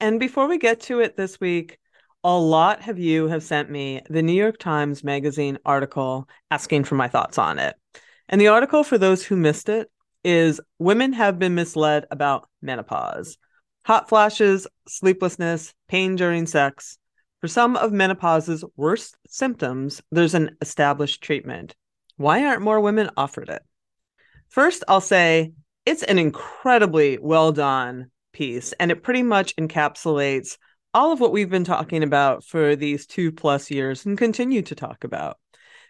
And before we get to it this week, a lot of you have sent me the New York Times Magazine article asking for my thoughts on it. And the article, for those who missed it, is Women Have Been Misled About Menopause. Hot flashes, sleeplessness, pain during sex. For some of menopause's worst symptoms, there's an established treatment. Why aren't more women offered it? First, I'll say it's an incredibly well done piece, and it pretty much encapsulates all of what we've been talking about for these two plus years and continue to talk about.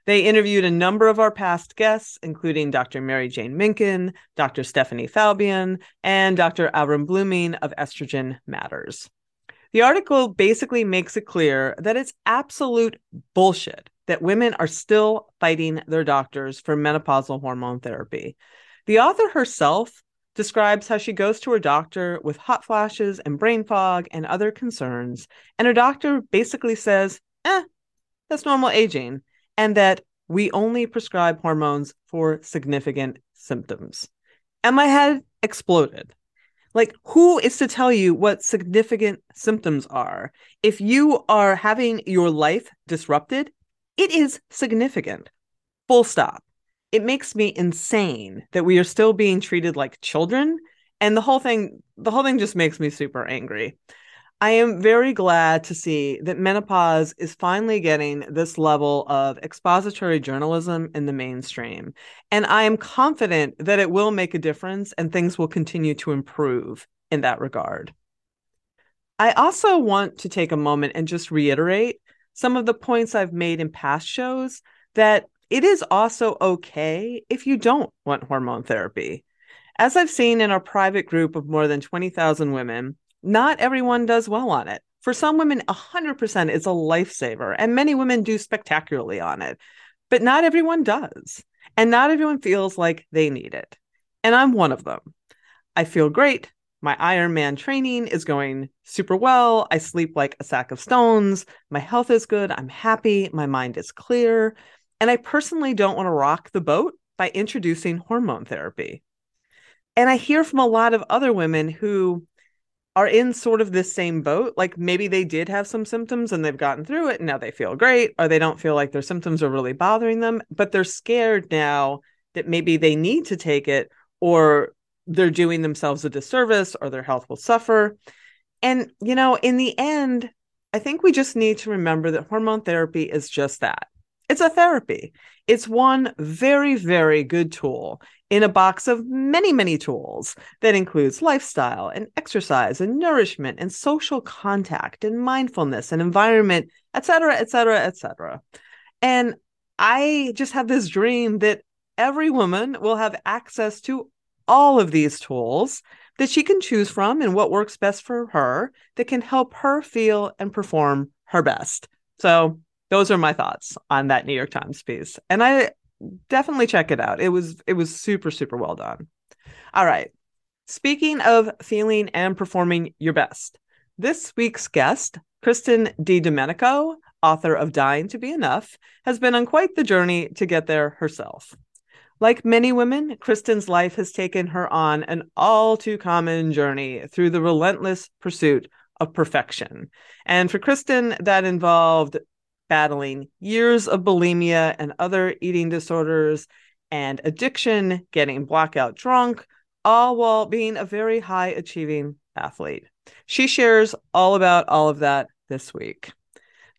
They interviewed a number of our past guests, including Dr. Mary Jane Minkin, Dr. Stephanie Faubion, and Dr. Avrum Bluming of Estrogen Matters. The article basically makes it clear that it's absolute bullshit that women are still fighting their doctors for menopausal hormone therapy. The author herself describes how she goes to her doctor with hot flashes and brain fog and other concerns. And her doctor basically says, eh, that's normal aging, and that we only prescribe hormones for significant symptoms. And my head exploded. Like, who is to tell you what significant symptoms are? If you are having your life disrupted, it is significant. Full stop it makes me insane that we are still being treated like children and the whole thing the whole thing just makes me super angry. I am very glad to see that menopause is finally getting this level of expository journalism in the mainstream and i am confident that it will make a difference and things will continue to improve in that regard. I also want to take a moment and just reiterate some of the points i've made in past shows that it is also okay if you don't want hormone therapy. As I've seen in our private group of more than 20,000 women, not everyone does well on it. For some women, 100% is a lifesaver, and many women do spectacularly on it. But not everyone does. And not everyone feels like they need it. And I'm one of them. I feel great. My Ironman training is going super well. I sleep like a sack of stones. My health is good. I'm happy. My mind is clear. And I personally don't want to rock the boat by introducing hormone therapy. And I hear from a lot of other women who are in sort of this same boat. Like maybe they did have some symptoms and they've gotten through it and now they feel great, or they don't feel like their symptoms are really bothering them, but they're scared now that maybe they need to take it or they're doing themselves a disservice or their health will suffer. And, you know, in the end, I think we just need to remember that hormone therapy is just that it's a therapy. It's one very, very good tool in a box of many, many tools that includes lifestyle and exercise and nourishment and social contact and mindfulness and environment, et cetera, et cetera, et cetera. And I just have this dream that every woman will have access to all of these tools that she can choose from and what works best for her that can help her feel and perform her best. So those are my thoughts on that New York Times piece. And I definitely check it out. It was it was super super well done. All right. Speaking of feeling and performing your best. This week's guest, Kristen DiDomenico, author of Dying to Be Enough, has been on quite the journey to get there herself. Like many women, Kristen's life has taken her on an all too common journey through the relentless pursuit of perfection. And for Kristen, that involved battling years of bulimia and other eating disorders and addiction, getting blackout drunk, all while being a very high achieving athlete. She shares all about all of that this week.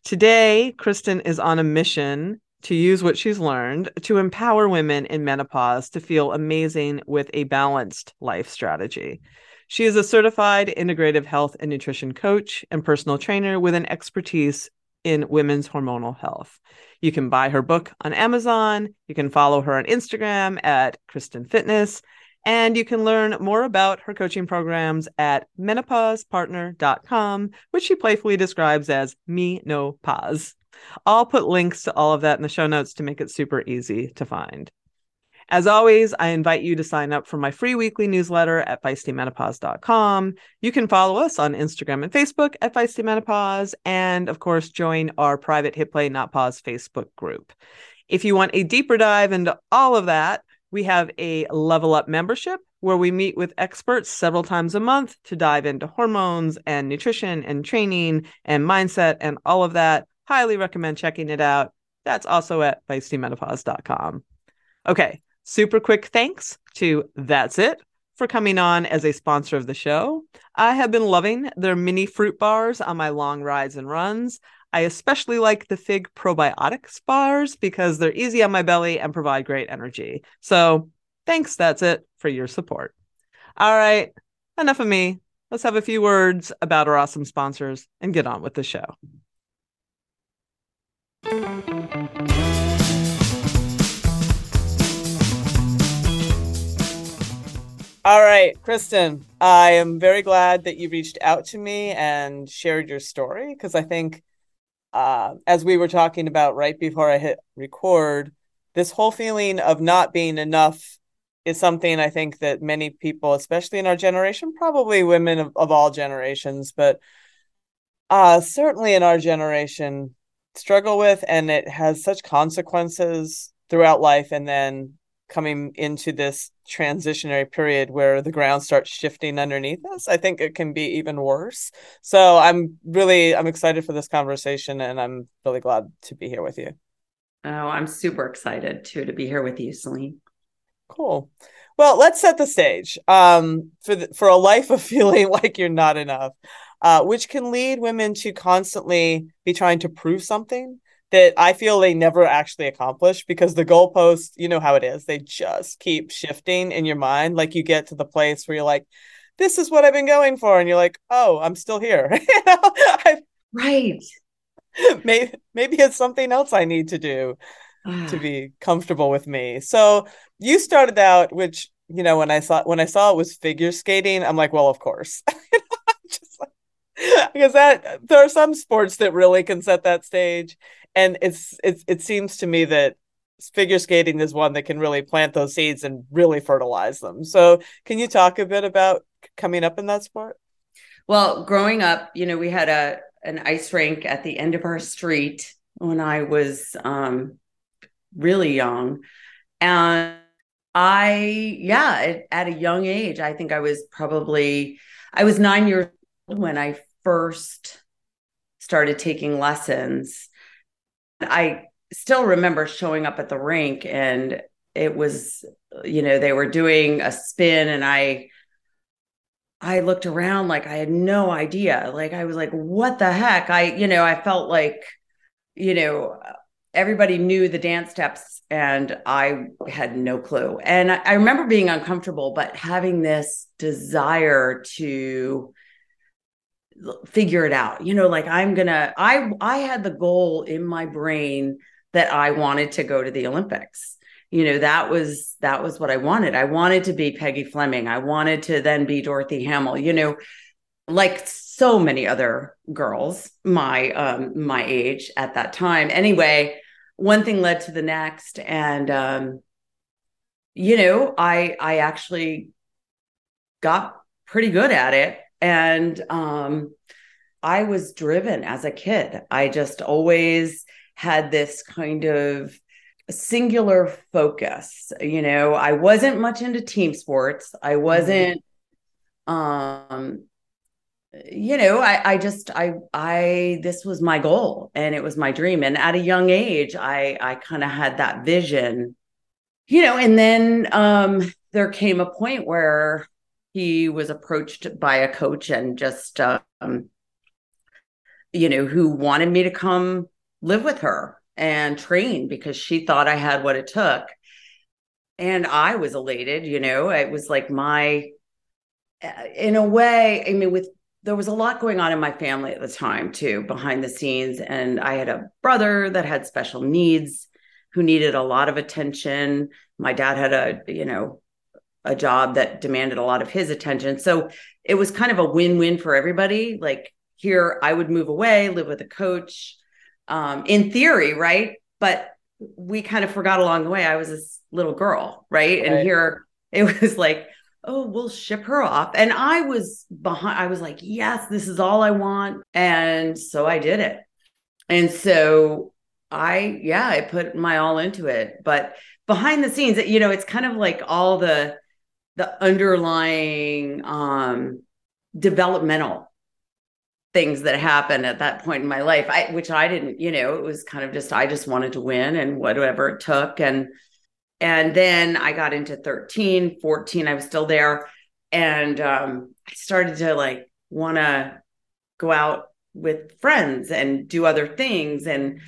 Today, Kristen is on a mission to use what she's learned to empower women in menopause to feel amazing with a balanced life strategy. She is a certified integrative health and nutrition coach and personal trainer with an expertise in women's hormonal health. You can buy her book on Amazon. You can follow her on Instagram at Kristen Fitness. And you can learn more about her coaching programs at menopausepartner.com, which she playfully describes as me no pause. I'll put links to all of that in the show notes to make it super easy to find. As always, I invite you to sign up for my free weekly newsletter at feistymenopause.com. You can follow us on Instagram and Facebook at Feisty Menopause, and of course, join our private Hit Play Not Pause Facebook group. If you want a deeper dive into all of that, we have a level up membership where we meet with experts several times a month to dive into hormones and nutrition and training and mindset and all of that. Highly recommend checking it out. That's also at feistymenopause.com. Okay, super quick thanks to That's It for coming on as a sponsor of the show. I have been loving their mini fruit bars on my long rides and runs. I especially like the Fig probiotics bars because they're easy on my belly and provide great energy. So, thanks, that's it for your support. All right, enough of me. Let's have a few words about our awesome sponsors and get on with the show. All right, Kristen, I am very glad that you reached out to me and shared your story because I think, uh, as we were talking about right before I hit record, this whole feeling of not being enough is something I think that many people, especially in our generation, probably women of, of all generations, but uh, certainly in our generation, struggle with. And it has such consequences throughout life. And then coming into this transitionary period where the ground starts shifting underneath us i think it can be even worse. So i'm really i'm excited for this conversation and i'm really glad to be here with you. Oh i'm super excited too to be here with you Selene. Cool. Well let's set the stage. Um, for the, for a life of feeling like you're not enough uh, which can lead women to constantly be trying to prove something that I feel they never actually accomplish because the goalposts, you know how it is, they just keep shifting in your mind. Like you get to the place where you're like, this is what I've been going for. And you're like, oh, I'm still here. you know? right. Maybe, maybe it's something else I need to do to ah. be comfortable with me. So you started out, which, you know, when I saw when I saw it was figure skating, I'm like, well, of course. just like, because that there are some sports that really can set that stage and it's it's it seems to me that figure skating is one that can really plant those seeds and really fertilize them. So, can you talk a bit about coming up in that sport? Well, growing up, you know, we had a an ice rink at the end of our street when I was um, really young, and I, yeah, at, at a young age, I think I was probably I was nine years old when I first started taking lessons I still remember showing up at the rink and it was, you know, they were doing a spin and I, I looked around like I had no idea. Like I was like, what the heck? I, you know, I felt like, you know, everybody knew the dance steps and I had no clue. And I, I remember being uncomfortable, but having this desire to figure it out. You know like i'm gonna i i had the goal in my brain that i wanted to go to the olympics. You know that was that was what i wanted. I wanted to be peggy fleming. I wanted to then be dorothy hamill you know like so many other girls my um my age at that time. Anyway one thing led to the next and um you know i i actually got pretty good at it and um, I was driven as a kid. I just always had this kind of singular focus. You know, I wasn't much into team sports. I mm-hmm. wasn't um you know I, I just i i this was my goal and it was my dream and at a young age i i kind of had that vision you know and then um there came a point where he was approached by a coach and just um, you know who wanted me to come live with her and train because she thought I had what it took. And I was elated you know it was like my uh, in a way I mean with there was a lot going on in my family at the time too behind the scenes. And I had a brother that had special needs who needed a lot of attention. My dad had a you know a job that demanded a lot of his attention. So it was kind of a win-win for everybody. Like here, I would move away, live with a coach, um, in theory, right? But we kind of forgot along the way. I was this little girl, right? right? And here it was like, oh, we'll ship her off. And I was behind, I was like, yes, this is all I want. And so I did it. And so I, yeah, I put my all into it. But behind the scenes, you know, it's kind of like all the, the underlying um developmental things that happened at that point in my life. I which i didn't you know it was kind of just i just wanted to win and whatever it took. And and then i got into 13 14 i was still there. And um i started to like want to go out with friends and do other things. And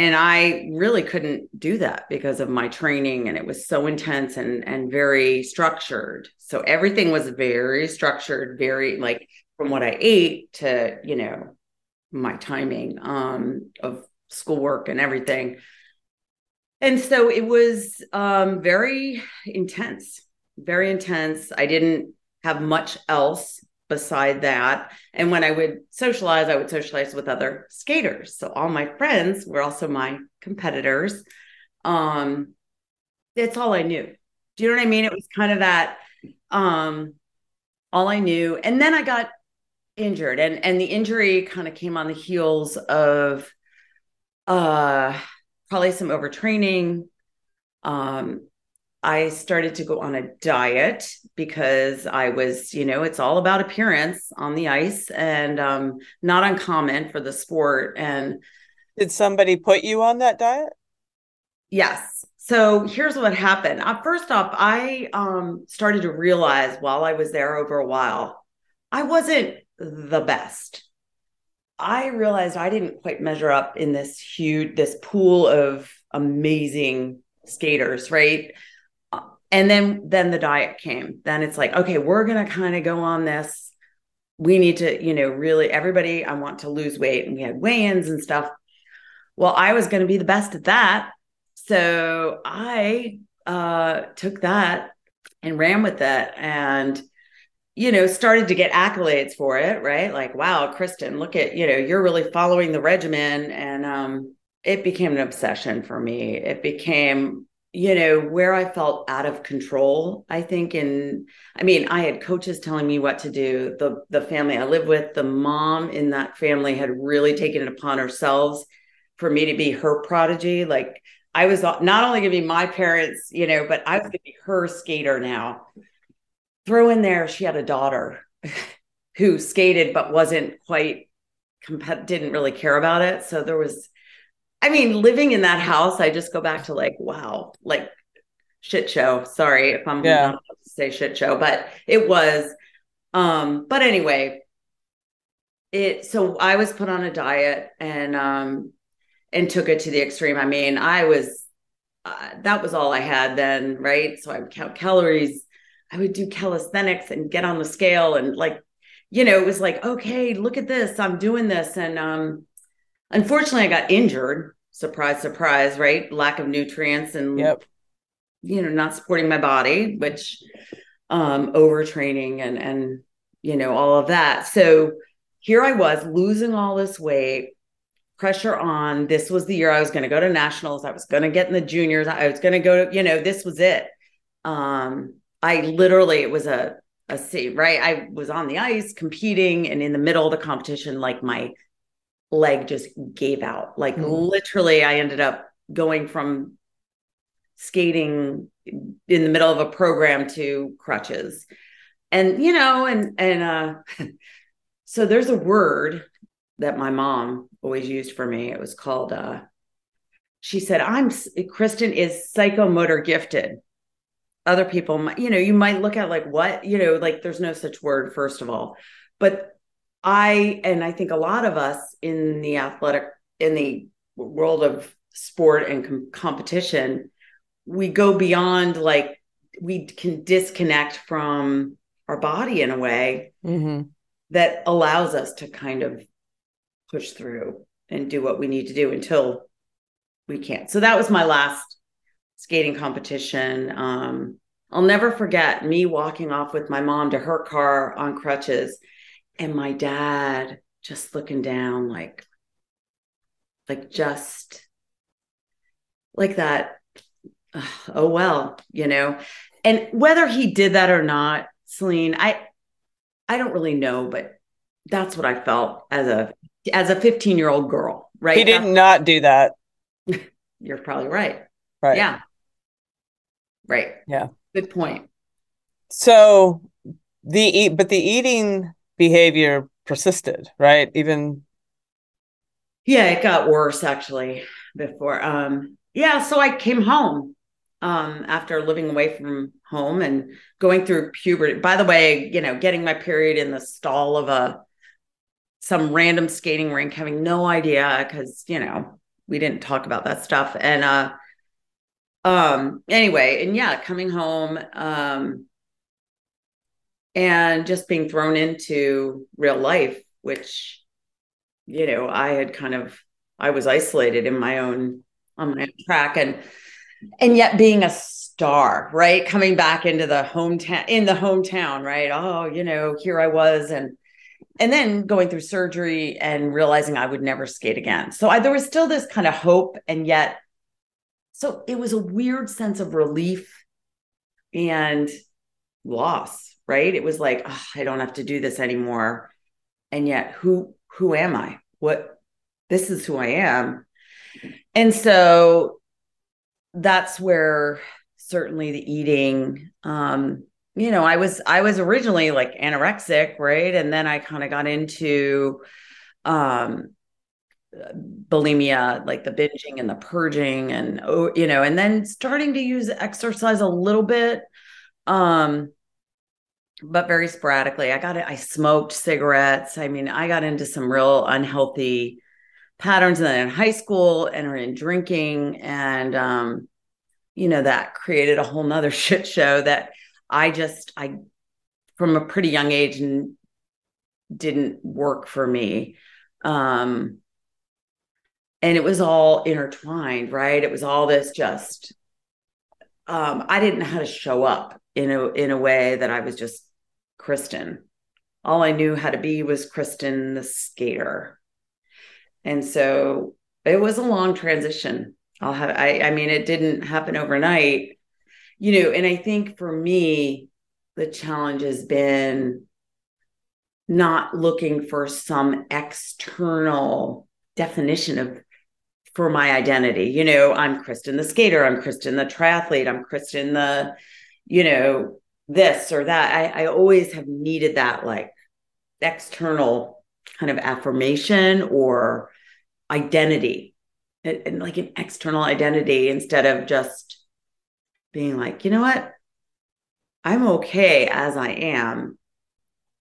and i really couldn't do that because of my training and it was so intense and and very structured so everything was very structured very like from what I ate to, you know, my timing um, of schoolwork and everything. And so it was um, very intense, very intense. I didn't have much else beside that. And when I would socialize, I would socialize with other skaters. So all my friends were also my competitors. Um, it's all I knew. Do you know what I mean? It was kind of that um, all I knew. And then I got injured and and the injury kind of came on the heels of uh probably some overtraining um I started to go on a diet because I was, you know, it's all about appearance on the ice and um not uncommon for the sport and did somebody put you on that diet? Yes. So here's what happened. Uh, first off, I um started to realize while I was there over a while, I wasn't the best. I realized I didn't quite measure up in this huge, this pool of amazing skaters, right? And then then the diet came. Then it's like, okay, we're gonna kind of go on this. We need to, you know, really everybody, I want to lose weight. And we had weigh-ins and stuff. Well, I was gonna be the best at that. So I uh took that and ran with it. And you know, started to get accolades for it, right? Like, wow, Kristen, look at, you know, you're really following the regimen. And um, it became an obsession for me. It became, you know, where I felt out of control, I think. And I mean, I had coaches telling me what to do. The the family I live with, the mom in that family had really taken it upon herself for me to be her prodigy. Like I was not only going to be my parents, you know, but I was going to be her skater now throw in there she had a daughter who skated but wasn't quite didn't really care about it so there was i mean living in that house i just go back to like wow like shit show sorry if i'm yeah. not to say shit show but it was um but anyway it so i was put on a diet and um and took it to the extreme i mean i was uh, that was all i had then right so i would count calories I would do calisthenics and get on the scale and like, you know, it was like, okay, look at this, I'm doing this. And um unfortunately I got injured. Surprise, surprise, right? Lack of nutrients and yep. you know, not supporting my body, which um overtraining and and you know, all of that. So here I was losing all this weight, pressure on. This was the year I was going to go to nationals. I was going to get in the juniors. I was going to go to, you know, this was it. Um, I literally it was a a scene, right? I was on the ice competing and in the middle of the competition, like my leg just gave out. Like mm. literally, I ended up going from skating in the middle of a program to crutches. And you know, and and uh so there's a word that my mom always used for me. It was called uh she said, I'm Kristen is psychomotor gifted other people might, you know, you might look at like what, you know, like there's no such word, first of all. But I, and I think a lot of us in the athletic, in the world of sport and com- competition, we go beyond like we can disconnect from our body in a way mm-hmm. that allows us to kind of push through and do what we need to do until we can't. So that was my last skating competition. Um, I'll never forget me walking off with my mom to her car on crutches and my dad just looking down like like just like that oh well you know? And whether he did that or not Selene i i don't really know but that's what i felt as a as a 15 year old girl right? He did not do that. You're probably right. Right. Yeah. Right. Yeah. Good point. So the but the eating behavior persisted right? Even yeah it got worse actually before um yeah so i came home um after living away from home and going through puberty. By the way you know getting my period in the stall of a some random skating rink having no idea because you know we didn't talk about that stuff. And uh um anyway and yeah coming home um and just being thrown into real life which you know i had kind of i was isolated in my own on my own track. And and yet being a star right? Coming back into the hometown in the hometown right? Oh you know here i was. And and then going through surgery and realizing i would never skate again. So I, there was still this kind of hope and yet so it was a weird sense of relief and loss right? It was like oh, i don't have to do this anymore. And yet who who am i? What this is who i am. And so that's where certainly the eating um you know i was i was originally like anorexic right? And then i kind of got into um bulimia like the binging and the purging and oh you know and then starting to use exercise a little bit um but very sporadically. I got it i smoked cigarettes. I mean i got into some real unhealthy patterns in high school and in drinking and um you know that created a whole nother shit show that i just i from a pretty young age and didn't work for me. Um and it was all intertwined right? It was all this just um i didn't know how to show up in a in a way that i was just kristen all i knew how to be was kristen the skater and so it was a long transition. I'll have I I mean it didn't happen overnight. You know, and I think for me the challenge has been not looking for some external definition of for my identity. You know, I'm Kristen the skater, I'm Kristen the triathlete, I'm Kristen the, you know, this or that. I, I always have needed that like external kind of affirmation or identity and, and like an external identity instead of just being like, you know what? I'm okay as I am.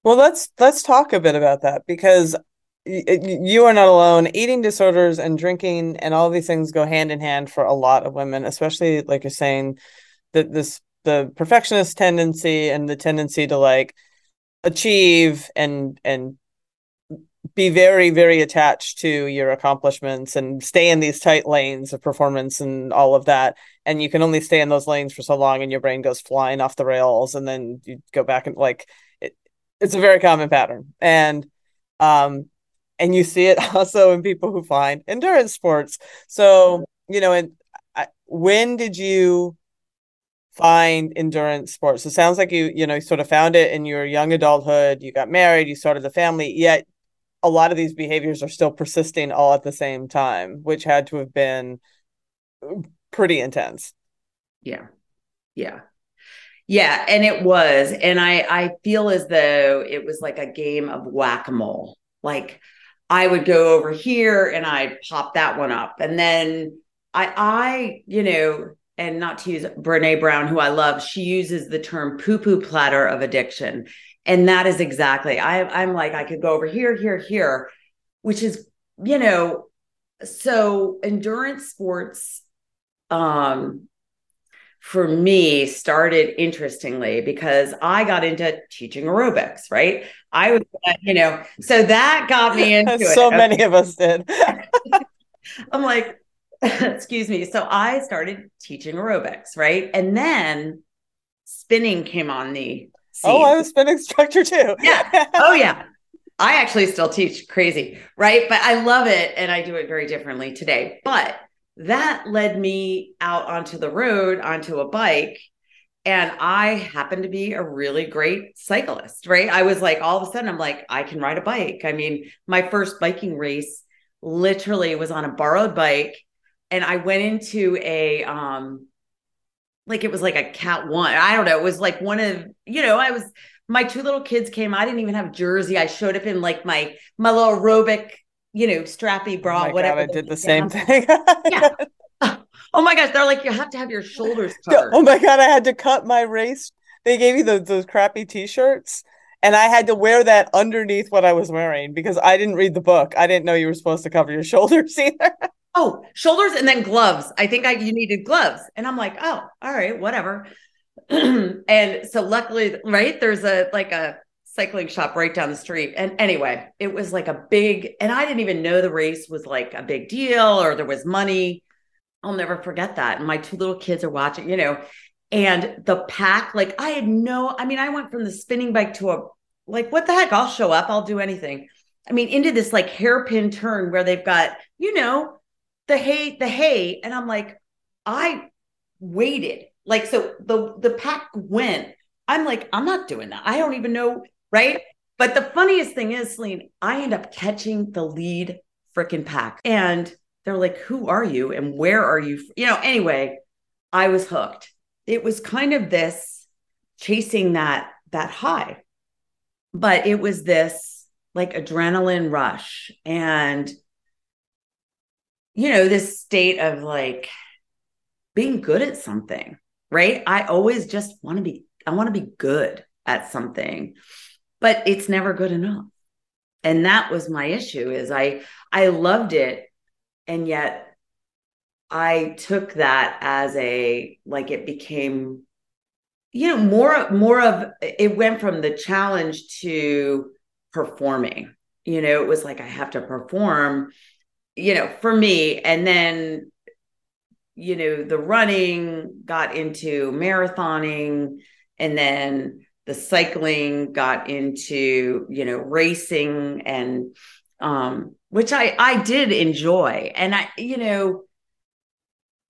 Well, let's let's talk a bit about that because you are not alone. Eating disorders and drinking and all these things go hand in hand for a lot of women, especially like you're saying that this the perfectionist tendency and the tendency to like achieve and and be very very attached to your accomplishments and stay in these tight lanes of performance and all of that. And you can only stay in those lanes for so long and your brain goes flying off the rails and then you go back and like it, it's a very common pattern. And um and you see it also in people who find endurance sports. So you know and I, when did you find endurance sports it sounds like you you know sort of found it in your young adulthood you got married you started a family yet a lot of these behaviors are still persisting all at the same time, which had to have been uh, pretty intense. Yeah. Yeah. Yeah, and it was. And I I feel as though it was like a game of whack-a-mole. Like I would go over here and I'd pop that one up. And then I I, you know, and not to use Brene Brown, who I love, she uses the term poo-poo platter of addiction. And that is exactly, I, I'm like, I could go over here, here, here, which is, you know, so endurance sports, um, for me started interestingly because I got into teaching aerobics, right? I was, you know, so that got me into so it. many okay. of us did. I'm like, excuse me. So I started teaching aerobics, right? And then spinning came on the scene. Oh, I was spin instructor too. yeah. Oh yeah. I actually still teach crazy, right? But I love it and I do it very differently today. But that led me out onto the road, onto a bike. And I happen to be a really great cyclist, right? I was like, all of a sudden, I'm like, I can ride a bike. I mean, my first biking race literally was on a borrowed bike. And I went into a, um, like it was like a cat one. I don't know. It was like one of, you know, I was my two little kids came. I didn't even have jersey. I showed up in like my my little aerobic, you know, strappy bra, oh whatever. God, I did the same thing. yeah. Oh my gosh, they're like you have to have your shoulders covered. Oh my god, I had to cut my race. They gave me those those crappy t-shirts and I had to wear that underneath what I was wearing because I didn't read the book. I didn't know you were supposed to cover your shoulders either. Oh, shoulders and then gloves. I think I you needed gloves. And I'm like, "Oh, all right, whatever." and so luckily, right, there's a like a cycling shop right down the street. And anyway, it was like a big, and I didn't even know the race was like a big deal or there was money. I'll never forget that. And my two little kids are watching, you know, and the pack, like I had no, I mean, I went from the spinning bike to a, like, what the heck? I'll show up, I'll do anything. I mean, into this like hairpin turn where they've got, you know, the hay, the hay. And I'm like, I waited like so the the pack went. I'm like, I'm not doing that. I don't even know, right? But the funniest thing is, Selene, I end up catching the lead freaking pack. And they're like, who are you? And where are you? You know, anyway, I was hooked. It was kind of this chasing that that high. But it was this like adrenaline rush and you know, this state of like being good at something right? I always just want to be, I want to be good at something, but it's never good enough. And that was my issue is I I loved it and yet I took that as a like it became you know more more of it went from the challenge to performing. You know, it was like I have to perform you know for me and then you know, the running got into marathoning and then the cycling got into, you know, racing and um which I I did enjoy. And I, you know,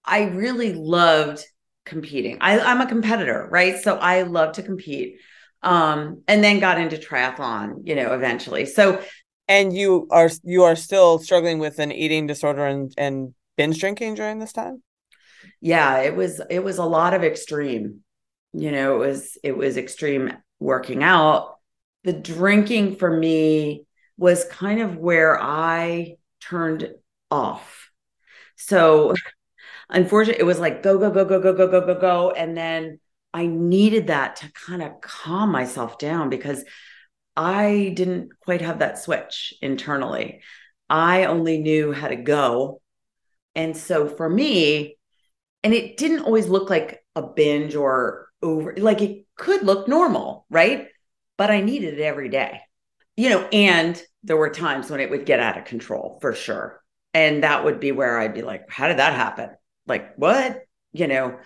I really loved competing. I, I'm a competitor, right? So I love to compete. Um, and then got into triathlon, you know, eventually. So and you are you are still struggling with an eating disorder and, and binge drinking during this time? yeah, it was it was a lot of extreme. You know, it was it was extreme working out. The drinking for me was kind of where I turned off. So unfortunately, it was like go, go, go, go, go, go, go, go, go. And then I needed that to kind of calm myself down because I didn't quite have that switch internally. I only knew how to go. And so for me, and it didn't always look like a binge or over like it could look normal right but i needed it every day you know and there were times when it would get out of control for sure and that would be where i'd be like how did that happen like what you know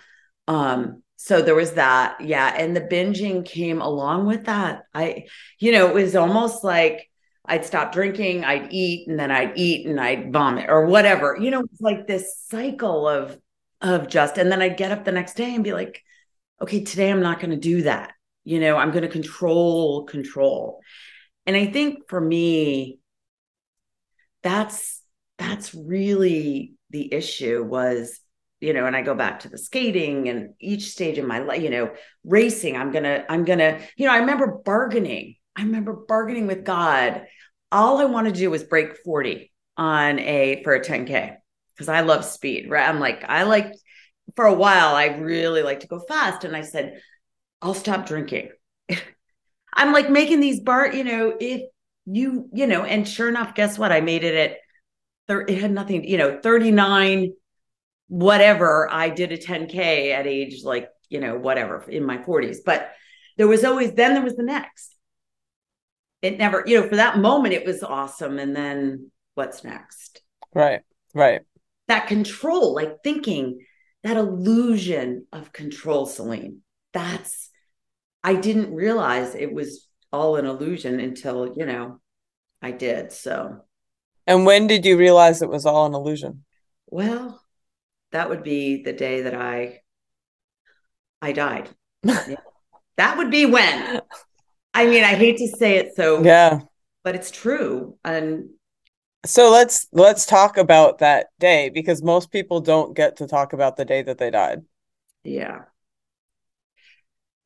um so there was that yeah and the binging came along with that i you know it was almost like I'd stop drinking, I'd eat, and then I'd eat and I'd vomit or whatever. You know, it's like this cycle of of just, and then I'd get up the next day and be like, okay, today I'm not going to do that. You know, I'm going to control control. And I think for me, that's that's really the issue was you know and i go back to the skating and each stage in my life you know racing i'm gonna i'm gonna you know i remember bargaining i remember bargaining with god all i wanted to do was break 40 on a for a 10k because I love speed, right? I'm like, I like for a while, I really like to go fast. And I said, I'll stop drinking. I'm like making these bar, you know, if you, you know, and sure enough, guess what? I made it at thir- it had nothing, you know, 39, whatever. I did a 10K at age like, you know, whatever in my 40s. But there was always then there was the next. It never, you know, for that moment it was awesome. And then what's next? Right. Right that control, like thinking that illusion of control, Selene. that's I didn't realize it was all an illusion until, you know, I did. So And when did you realize it was all an illusion? Well, that would be the day that I I died. yeah. That would be when. I mean, I hate to say it so Yeah. But it's true. And so let's let's talk about that day because most people don't get to talk about the day that they died. Yeah.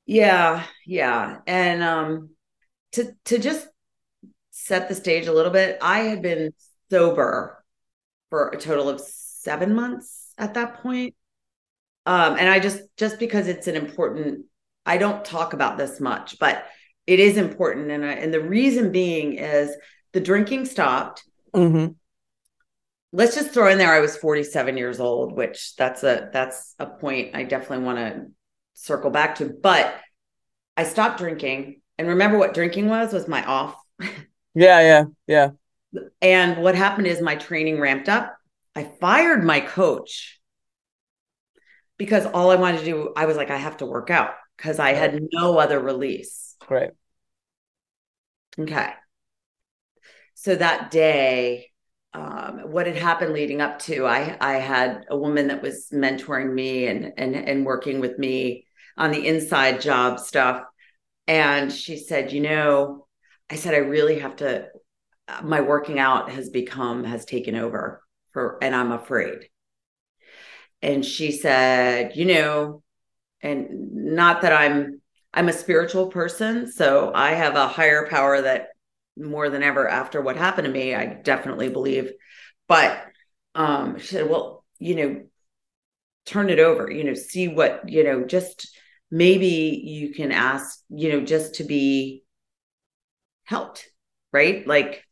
Yeah, yeah. And um to to just set the stage a little bit, I had been sober for a total of 7 months at that point. Um and I just just because it's an important I don't talk about this much, but it is important and I, and the reason being is the drinking stopped Mm-hmm. Let's just throw in there I was 47 years old, which that's a that's a point I definitely want to circle back to. But I stopped drinking. And remember what drinking was was my off. yeah, yeah, yeah. And what happened is my training ramped up. I fired my coach because all I wanted to do, I was like, I have to work out because I had no other release. Right. Okay so that day um, what had happened leading up to I I had a woman that was mentoring me and and and working with me on the inside job stuff and she said you know I said I really have to my working out has become has taken over for and I'm afraid and she said you know and not that I'm I'm a spiritual person so I have a higher power that more than ever after what happened to me, I definitely believe. But um, she said, well, you know, turn it over, you know, see what, you know, just maybe you can ask, you know, just to be helped, right? Like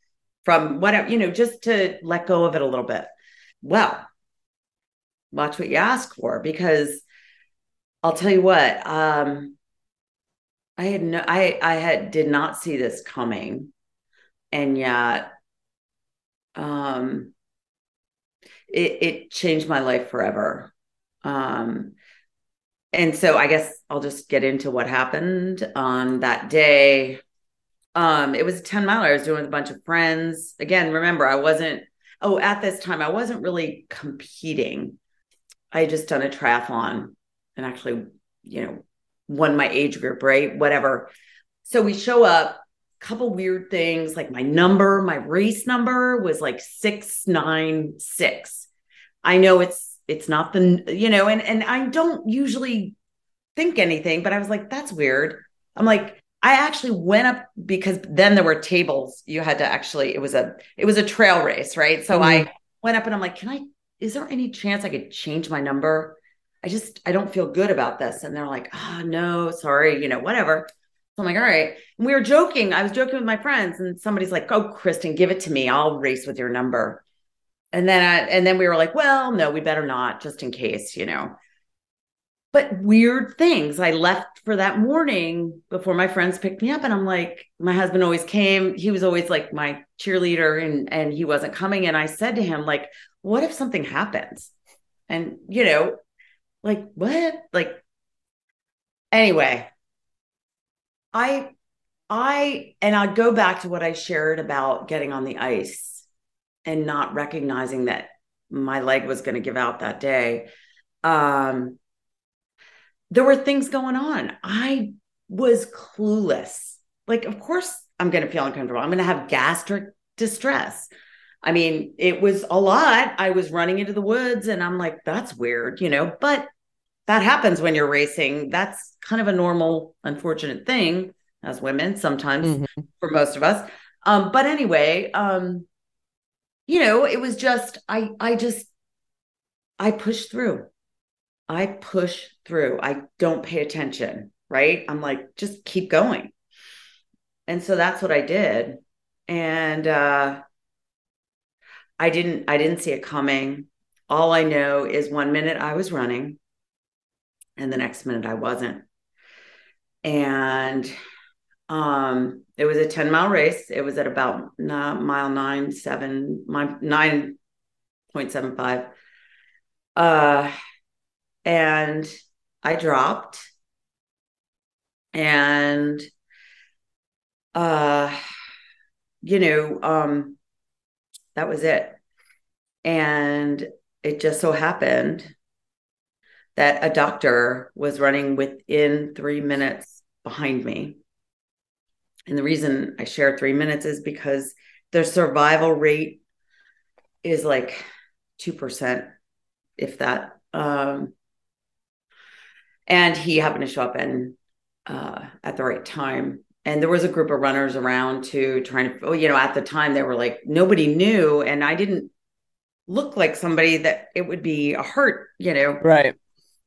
from whatever, you know, just to let go of it a little bit. Well, watch what you ask for because I'll tell you what, um, I had no, I, I had, did not see this coming and yet um it, it changed my life forever um and so i guess i'll just get into what happened on that day um it was a 10 mile i was doing with a bunch of friends. Again remember i wasn't oh at this time i wasn't really competing. I had just done a triathlon and actually you know won my age group right? Whatever. So we show up couple weird things like my number my race number was like 696 i know it's it's not the you know and and i don't usually think anything but i was like that's weird. I'm like i actually went up because then there were tables you had to actually it was a it was a trail race right so mm-hmm. i went up and i'm like can i is there any chance i could change my number i just i don't feel good about this and they're like oh no sorry you know whatever so I'm like, all right. And we were joking. I was joking with my friends, and somebody's like, "Oh, Kristen, give it to me. I'll race with your number." And then, I, and then we were like, "Well, no, we better not, just in case, you know." But weird things. I left for that morning before my friends picked me up, and I'm like, my husband always came. He was always like my cheerleader, and and he wasn't coming. And I said to him, like, "What if something happens?" And you know, like what? Like anyway I I and I'll go back to what I shared about getting on the ice and not recognizing that my leg was going to give out that day. Um there were things going on. I was clueless. Like of course I'm going to feel uncomfortable. I'm going to have gastric distress. I mean, it was a lot. I was running into the woods and I'm like that's weird, you know, but that happens when you're racing. That's kind of a normal, unfortunate thing as women sometimes mm-hmm. for most of us. Um, but anyway, um, you know, it was just I I just I push through. I push through. I don't pay attention, right? I'm like, just keep going. And so that's what I did. And uh I didn't I didn't see it coming. All I know is one minute I was running and the next minute I wasn't. And um, it was a 10 mile race. It was at about mile nine, seven, my 9.75. Uh, and I dropped and uh you know um that was it and it just so happened that a doctor was running within three minutes behind me. And the reason I share three minutes is because their survival rate is like 2%, if that. Um, and he happened to show up and uh, at the right time. And there was a group of runners around too, trying to, you know, at the time they were like, nobody knew. And I didn't look like somebody that it would be a hurt, you know. Right.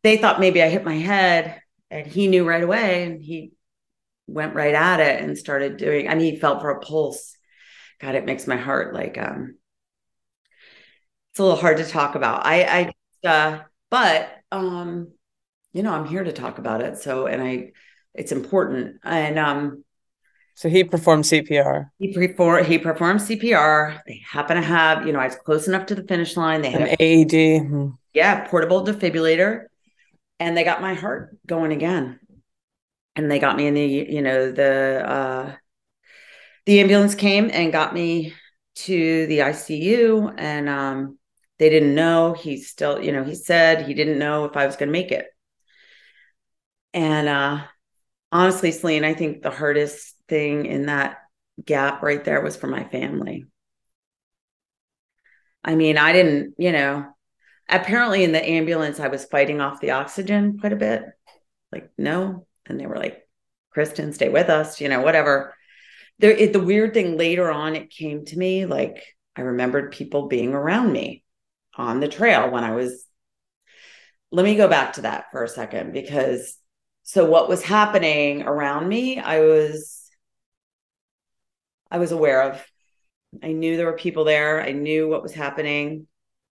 They thought maybe I hit my head and he knew right away and he went right at it and started doing I mean he felt for a pulse. God, it makes my heart like um it's a little hard to talk about. I I uh but um you know, I'm here to talk about it. So and I it's important. And um so he performed CPR. He performed he performed CPR. They happen to have, you know, I was close enough to the finish line. They had an AED. Hmm. Yeah, portable defibrillator. And they got my heart going again. And they got me in the, you know, the uh the ambulance came and got me to the ICU and um they didn't know. He still, you know, he said he didn't know if I was going to make it. And uh honestly, Selene, I think the hardest thing in that gap right there was for my family. I mean, I didn't, you know, apparently in the ambulance, I was fighting off the oxygen quite a bit. Like, no. And they were like, Kristen, stay with us, you know, whatever. There, it, the weird thing later on, it came to me like I remembered people being around me on the trail when I was. Let me go back to that for a second because so what was happening around me, I was I was aware of. I knew there were people there. I knew what was happening.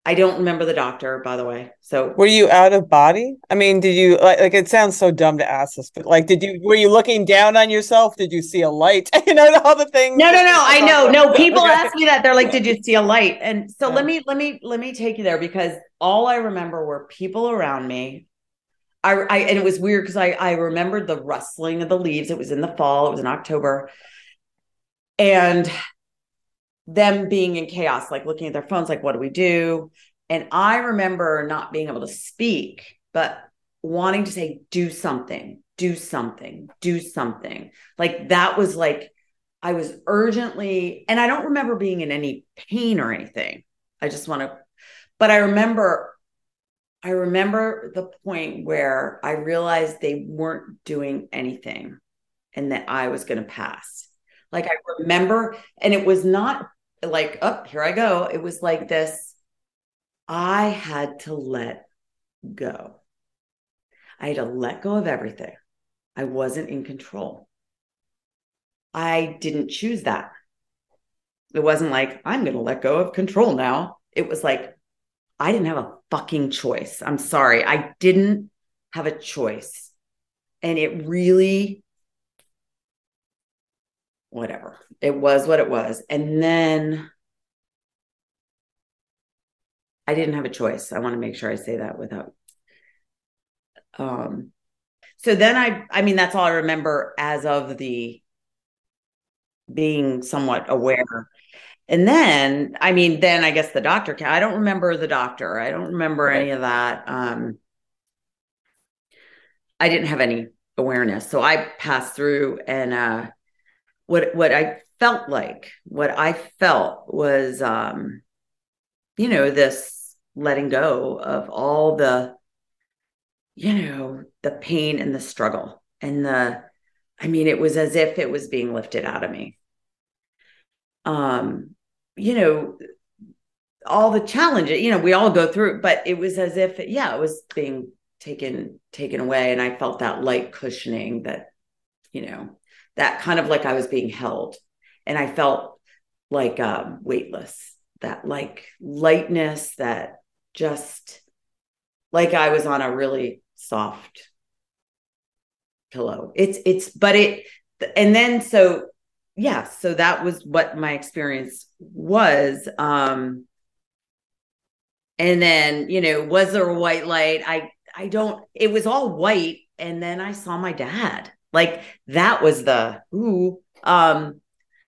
I don't remember the doctor, by the way. So were you out of body? I mean, did you like like it sounds so dumb to ask this, but like did you were you looking down on yourself? Did you see a light? you know, all the things. No, no, no. I know. No, people okay. ask me that. They're like, did you see a light? And so yeah. let me let me let me take you there because all I remember were people around me. I, I and it was weird because I I remembered the rustling of the leaves. It was in the fall, it was in October and them being in chaos, like looking at their phones, like, what do we do? And I remember not being able to speak, but wanting to say, do something, do something, do something. Like that was like, I was urgently, and I don't remember being in any pain or anything. I just want to, but I remember, I remember the point where I realized they weren't doing anything and that I was going to pass. Like I remember, and it was not like, oh, here I go. It was like this. I had to let go. I had to let go of everything. I wasn't in control. I didn't choose that. It wasn't like, I'm going to let go of control now. It was like, I didn't have a fucking choice. I'm sorry. I didn't have a choice. And it really whatever. It was what it was. And then I didn't have a choice. I want to make sure I say that without um so then I I mean that's all I remember as of the being somewhat aware. And then I mean then I guess the doctor I don't remember the doctor. I don't remember any of that. Um I didn't have any awareness. So I passed through and uh what what I felt like, what I felt was um, you know, this letting go of all the, you know, the pain and the struggle and the I mean, it was as if it was being lifted out of me. Um, you know, all the challenges, you know, we all go through, but it was as if, yeah, it was being taken taken away, and I felt that light cushioning that, you know, that kind of like I was being held. And I felt like um, weightless, that like lightness, that just like I was on a really soft pillow. It's, it's, but it, and then so, yeah, so that was what my experience was. Um, and then, you know, was there a white light? I, I don't, it was all white. And then I saw my dad Like that was the ooh. Um,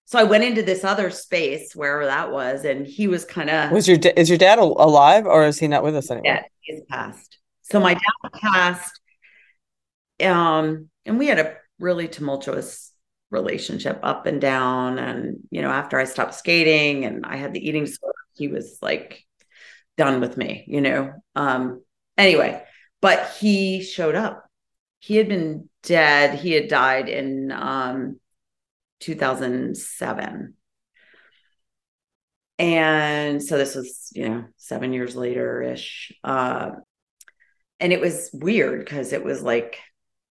so I went into this other space wherever that was, and he was kind of was your is your dad alive or is he not with us anymore? Yeah, he's passed. So my dad passed, um, and we had a really tumultuous relationship up and down. And you know, after I stopped skating and I had the eating disorder, he was like done with me. You know, um, anyway, but he showed up. He had been dead. He had died in um 2007. And so this was, you know, seven years later ish. Uh, and it was weird because it was like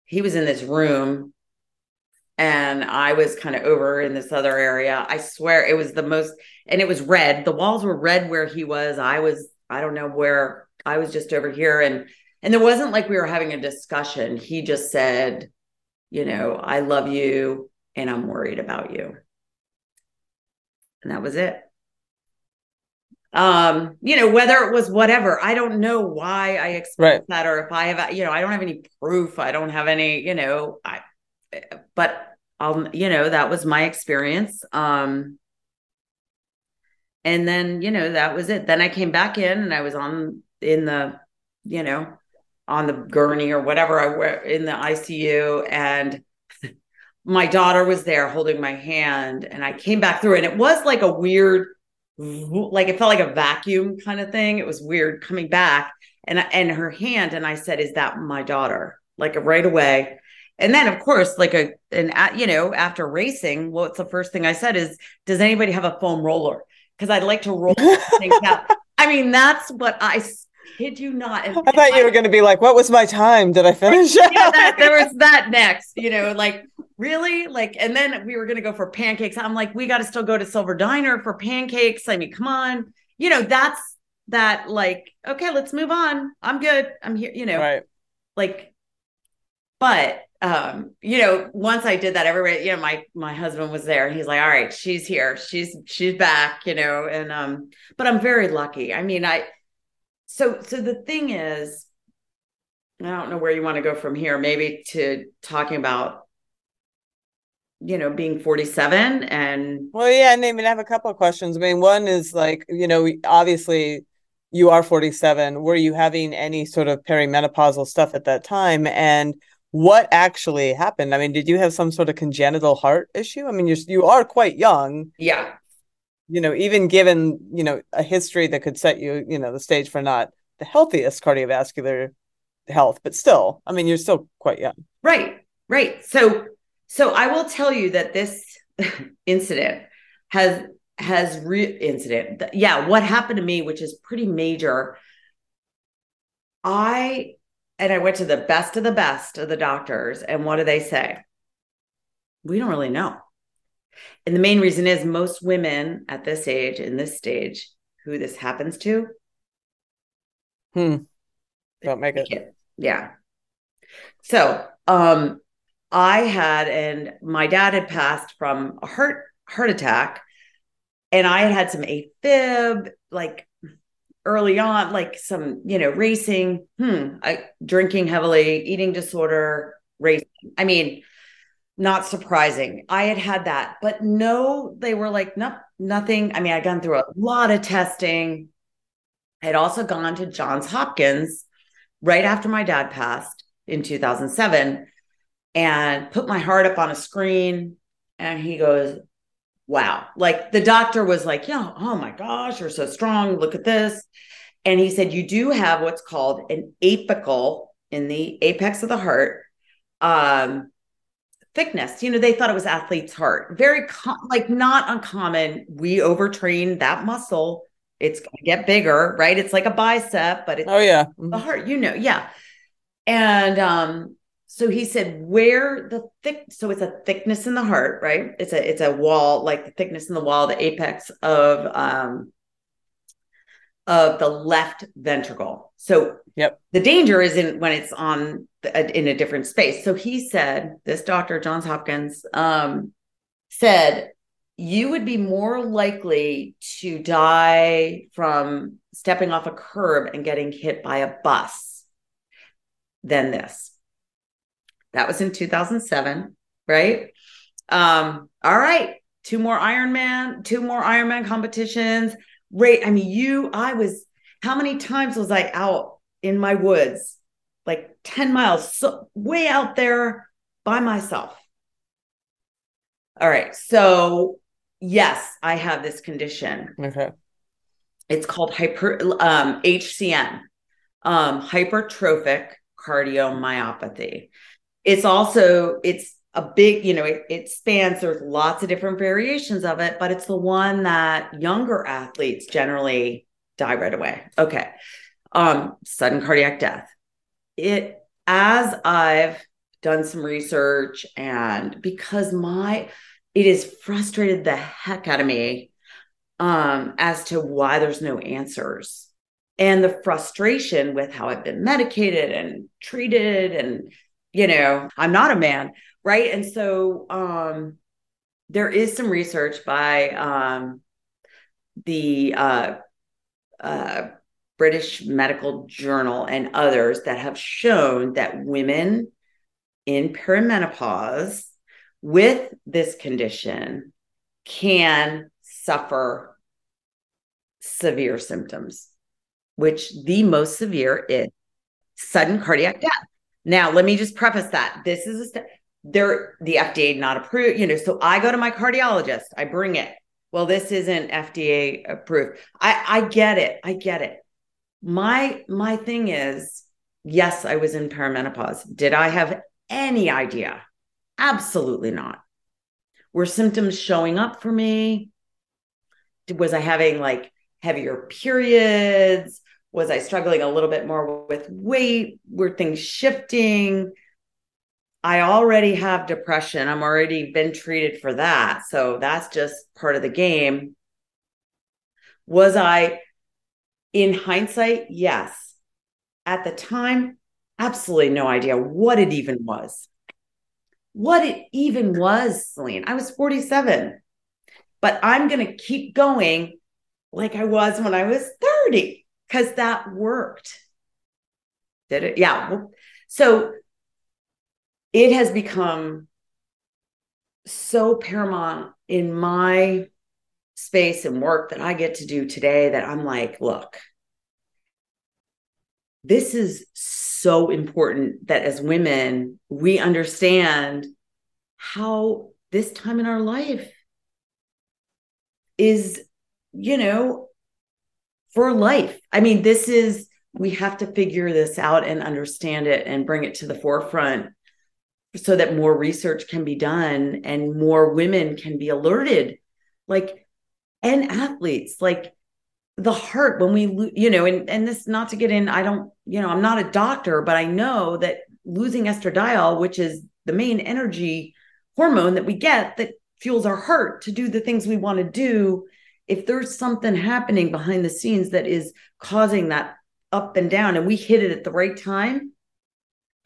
he was in this room and I was kind of over in this other area. I swear it was the most, and it was red. The walls were red where he was. I was, I don't know where I was just over here. And, and there wasn't like we were having a discussion. He just said, you know, I love you and I'm worried about you. And that was it. Um, you know, whether it was whatever, I don't know why I expressed right. that or if I have, you know, I don't have any proof. I don't have any, you know, I, but um, you know, that was my experience. Um, and then, you know, that was it. Then I came back in and I was on in the, you know, on the gurney or whatever I were in the ICU and my daughter was there holding my hand and I came back through and it was like a weird like it felt like a vacuum kind of thing. It was weird coming back and and her hand and I said is that my daughter? Like right away. And then of course like a an you know after racing what's the first thing I said is does anybody have a foam roller? Cuz I'd like to roll things out. I mean that's what I kid you not. And I thought you were going to be like, "What was my time? Did I finish?" yeah, that, there was that next. You know, like really, like, and then we were going to go for pancakes. I'm like, we got to still go to Silver Diner for pancakes. I mean, come on. You know, that's that. Like, okay, let's move on. I'm good. I'm here. You know, right? Like, but um, you know, once I did that, everybody, you know, my my husband was there. And he's like, all right, she's here, she's she's back, you know, and um, but I'm very lucky. I mean, I so so the thing is i don't know where you want to go from here maybe to talking about you know being 47 and well yeah and i mean i have a couple of questions. I mean one is like you know obviously you are 47 were you having any sort of perimenopausal stuff at that time? And what actually happened i mean did you have some sort of congenital heart issue i mean you you are quite young yeah you know, even given, you know, a history that could set you, you know, the stage for not the healthiest cardiovascular health, but still, I mean, you're still quite young. Right. Right. So so I will tell you that this incident has has re incident. Yeah, what happened to me, which is pretty major. I and I went to the best of the best of the doctors, and what do they say? We don't really know. And the main reason is most women at this age, in this stage, who this happens to, hmm, don't make it. it. Yeah. So, um, I had, and my dad had passed from a heart heart attack, and I had had some AFib, like early on, like some, you know, racing, hmm, I, drinking heavily, eating disorder, racing. I mean, not surprising. I had had that, but no, they were like, nope, nothing. I mean, I'd gone through a lot of testing. I had also gone to Johns Hopkins right after my dad passed in 2007 and put my heart up on a screen. And he goes, wow. Like the doctor was like, yeah, oh my gosh, you're so strong. Look at this. And he said, you do have what's called an apical in the apex of the heart. Um, thickness. You know, they thought it was athlete's heart. Very com- like not uncommon. We overtrain that muscle. It's going to get bigger, right? It's like a bicep, but it's oh yeah, mm-hmm. the heart. You know, yeah. And um, so he said, where the thick. So it's a thickness in the heart, right? It's a it's a wall, like the thickness in the wall, the apex of um of the left ventricle. So yep. the danger is in when it's on the, in a different space. So he said, this doctor, Johns Hopkins, um, said you would be more likely to die from stepping off a curb and getting hit by a bus than this. That was in 2007, right? Um, all right, two more Ironman, two more Ironman competitions. Right. I mean, you, I was, how many times was I out in my woods, like 10 miles, so way out there by myself? All right. So, yes, I have this condition. Okay. It's called hyper um, HCM, um, hypertrophic cardiomyopathy. It's also it's a big, you know, it, it spans. There's lots of different variations of it, but it's the one that younger athletes generally die right away. Okay, um, sudden cardiac death. It as I've done some research and because my it has frustrated the heck out of me um, as to why there's no answers and the frustration with how I've been medicated and treated and you know I'm not a man right and so um, there is some research by um, the uh, uh, British Medical Journal and others that have shown that women in perimenopause with this condition can suffer severe symptoms, which the most severe is sudden cardiac death. Now, let me just preface that this is a st- they're the FDA not approved, you know. So I go to my cardiologist, I bring it. Well, this isn't FDA approved. I I get it. I get it. My my thing is, yes, I was in perimenopause. Did I have any idea Absolutely not. Were symptoms showing up for me? Was I having like heavier periods? Was I struggling a little bit more with weight? Were things shifting? I already have depression. I'm already been treated for that. So that's just part of the game. Was I in hindsight? Yes. At the time, absolutely no idea what it even was what it even was, Selene. I was 47, but I'm going to keep going like I was when I was 30 because that worked. Did it? Yeah. So it has become so paramount in my space and work that I get to do today that I'm like, look, this is so important that as women, we understand how this time in our life is, you know, for life. I mean, this is, we have to figure this out and understand it and bring it to the forefront so that more research can be done and more women can be alerted. Like, and athletes, like, the heart when we you know and and this not to get in i don't you know i'm not a doctor but i know that losing estradiol which is the main energy hormone that we get that fuels our heart to do the things we want to do if there's something happening behind the scenes that is causing that up and down and we hit it at the right time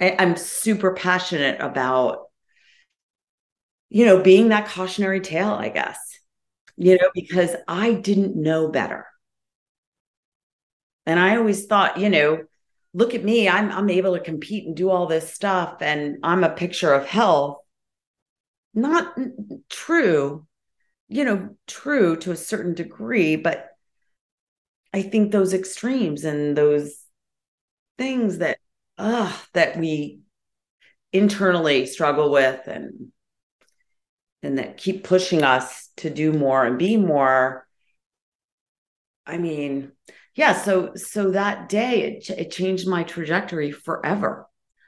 I, i'm super passionate about you know being that cautionary tale i guess you know because i didn't know better and I always thought, you know, look at me, I'm I'm able to compete and do all this stuff and I'm a picture of health. Not true, you know, true to a certain degree, but I think those extremes and those things that uh that we internally struggle with and and that keep pushing us to do more and be more I mean, yeah so so that day it, it changed my trajectory forever.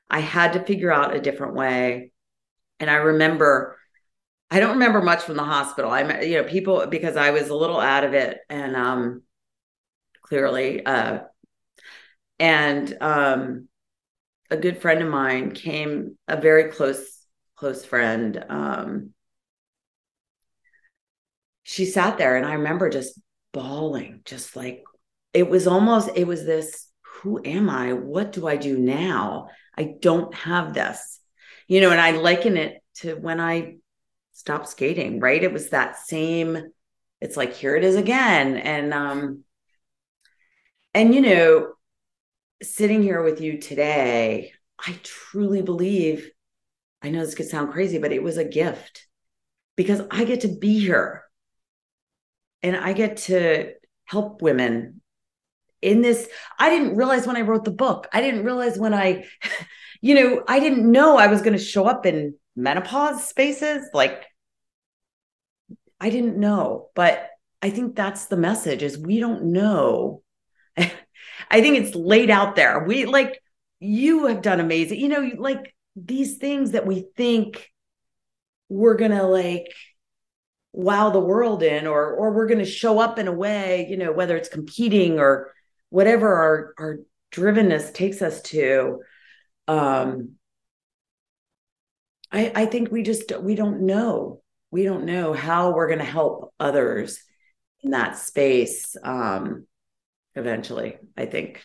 I had to figure out a different way. And i remember i don't remember much from the hospital. I met you know people because i was a little out of it and um clearly uh and um a good friend of mine came a very close close friend um she sat there and i remember just bawling just like it was almost it was this who am i? What do i do now? I don't have this. You know and i liken it to when i stopped skating right it was that same it's like here it is again and um and you know sitting here with you today i truly believe I know this could sound crazy, but it was a gift because I get to be here and I get to help women in this. I didn't realize when I wrote the book, I didn't realize when I, you know, I didn't know I was going to show up in menopause spaces. Like, I didn't know, but I think that's the message is we don't know. I think it's laid out there. We like you have done amazing. You know, like these things that we think we're going to like wow the world in or or we're going to show up in a way, you know, whether it's competing or whatever our our drivenness takes us to um I I think we just we don't know. We don't know how we're going to help others in that space um, eventually, I think.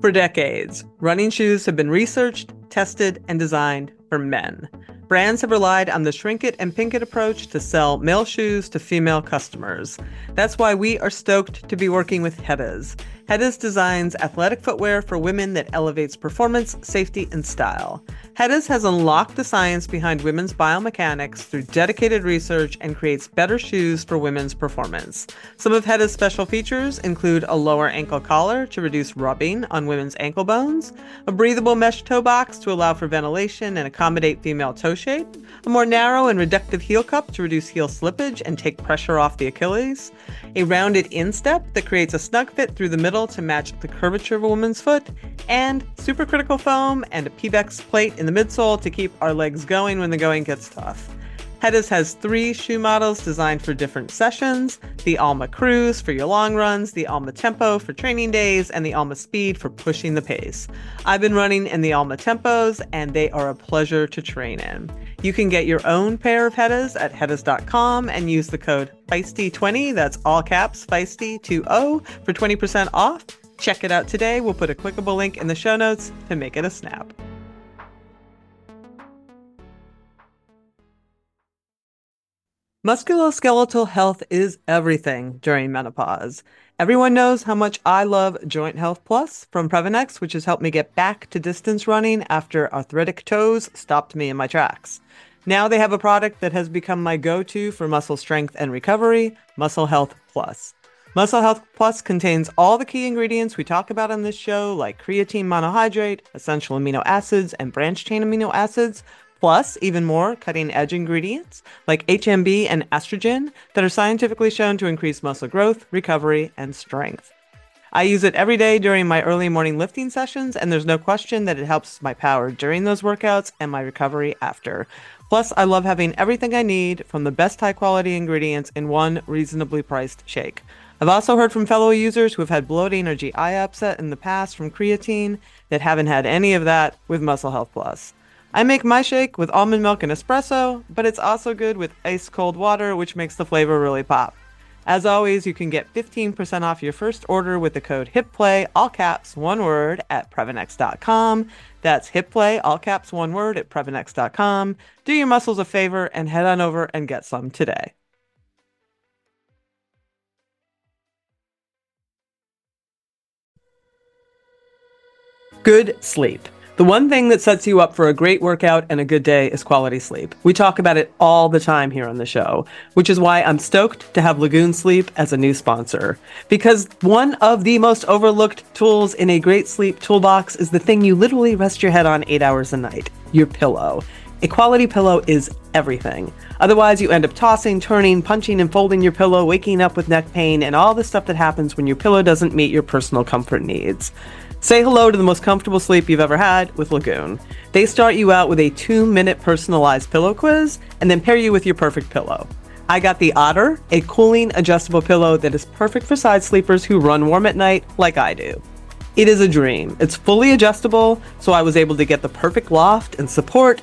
For decades, running shoes have been researched, tested, and designed for men. Brands have relied on the shrink it and pink it approach to sell male shoes to female customers. That's why we are stoked to be working with Heddas. Heddas designs athletic footwear for women that elevates performance, safety, and style. Heddas has unlocked the science behind women's biomechanics through dedicated research and creates better shoes for women's performance. Some of Heddas' special features include a lower ankle collar to reduce rubbing on women's ankle bones, a breathable mesh toe box to allow for ventilation and accommodate female toe shape, a more narrow and reductive heel cup to reduce heel slippage and take pressure off the Achilles, a rounded instep that creates a snug fit through the middle to match the curvature of a woman's foot, and supercritical foam and a Pebax plate in the midsole to keep our legs going when the going gets tough. Heddas has three shoe models designed for different sessions the Alma Cruise for your long runs, the Alma Tempo for training days, and the Alma Speed for pushing the pace. I've been running in the Alma Tempos, and they are a pleasure to train in. You can get your own pair of Heddas at Heddas.com and use the code Feisty20, that's all caps Feisty20, for 20% off. Check it out today. We'll put a clickable link in the show notes to make it a snap. Musculoskeletal health is everything during menopause. Everyone knows how much I love Joint Health Plus from Previnex, which has helped me get back to distance running after arthritic toes stopped me in my tracks. Now they have a product that has become my go to for muscle strength and recovery Muscle Health Plus. Muscle Health Plus contains all the key ingredients we talk about on this show, like creatine monohydrate, essential amino acids, and branched chain amino acids, plus even more cutting edge ingredients like HMB and estrogen that are scientifically shown to increase muscle growth, recovery, and strength. I use it every day during my early morning lifting sessions, and there's no question that it helps my power during those workouts and my recovery after. Plus, I love having everything I need from the best high quality ingredients in one reasonably priced shake. I've also heard from fellow users who have had bloating or GI upset in the past from creatine that haven't had any of that with Muscle Health Plus. I make my shake with almond milk and espresso, but it's also good with ice cold water, which makes the flavor really pop. As always, you can get 15% off your first order with the code HITPLAY, all caps, one word, at Previnex.com. That's HITPLAY, all caps, one word, at Previnex.com. Do your muscles a favor and head on over and get some today. Good sleep. The one thing that sets you up for a great workout and a good day is quality sleep. We talk about it all the time here on the show, which is why I'm stoked to have Lagoon Sleep as a new sponsor. Because one of the most overlooked tools in a great sleep toolbox is the thing you literally rest your head on eight hours a night your pillow. A quality pillow is everything. Otherwise, you end up tossing, turning, punching, and folding your pillow, waking up with neck pain, and all the stuff that happens when your pillow doesn't meet your personal comfort needs. Say hello to the most comfortable sleep you've ever had with Lagoon. They start you out with a two minute personalized pillow quiz and then pair you with your perfect pillow. I got the Otter, a cooling adjustable pillow that is perfect for side sleepers who run warm at night like I do. It is a dream. It's fully adjustable, so I was able to get the perfect loft and support,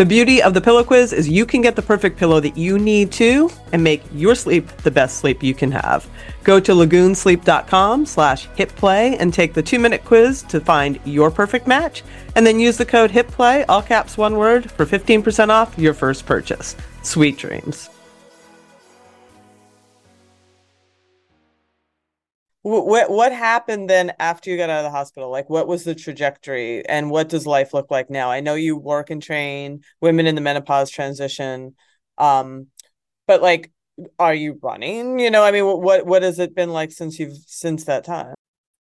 The beauty of the pillow quiz is you can get the perfect pillow that you need to and make your sleep the best sleep you can have. Go to lagoonsleep.com slash hitplay and take the two-minute quiz to find your perfect match. And then use the code HITPLAY, all caps one word, for 15% off your first purchase. Sweet dreams. What what happened then after you got out of the hospital? Like, what was the trajectory, and what does life look like now? I know you work and train women in the menopause transition, um, but like, are you running? You know, I mean, what what has it been like since you've since that time?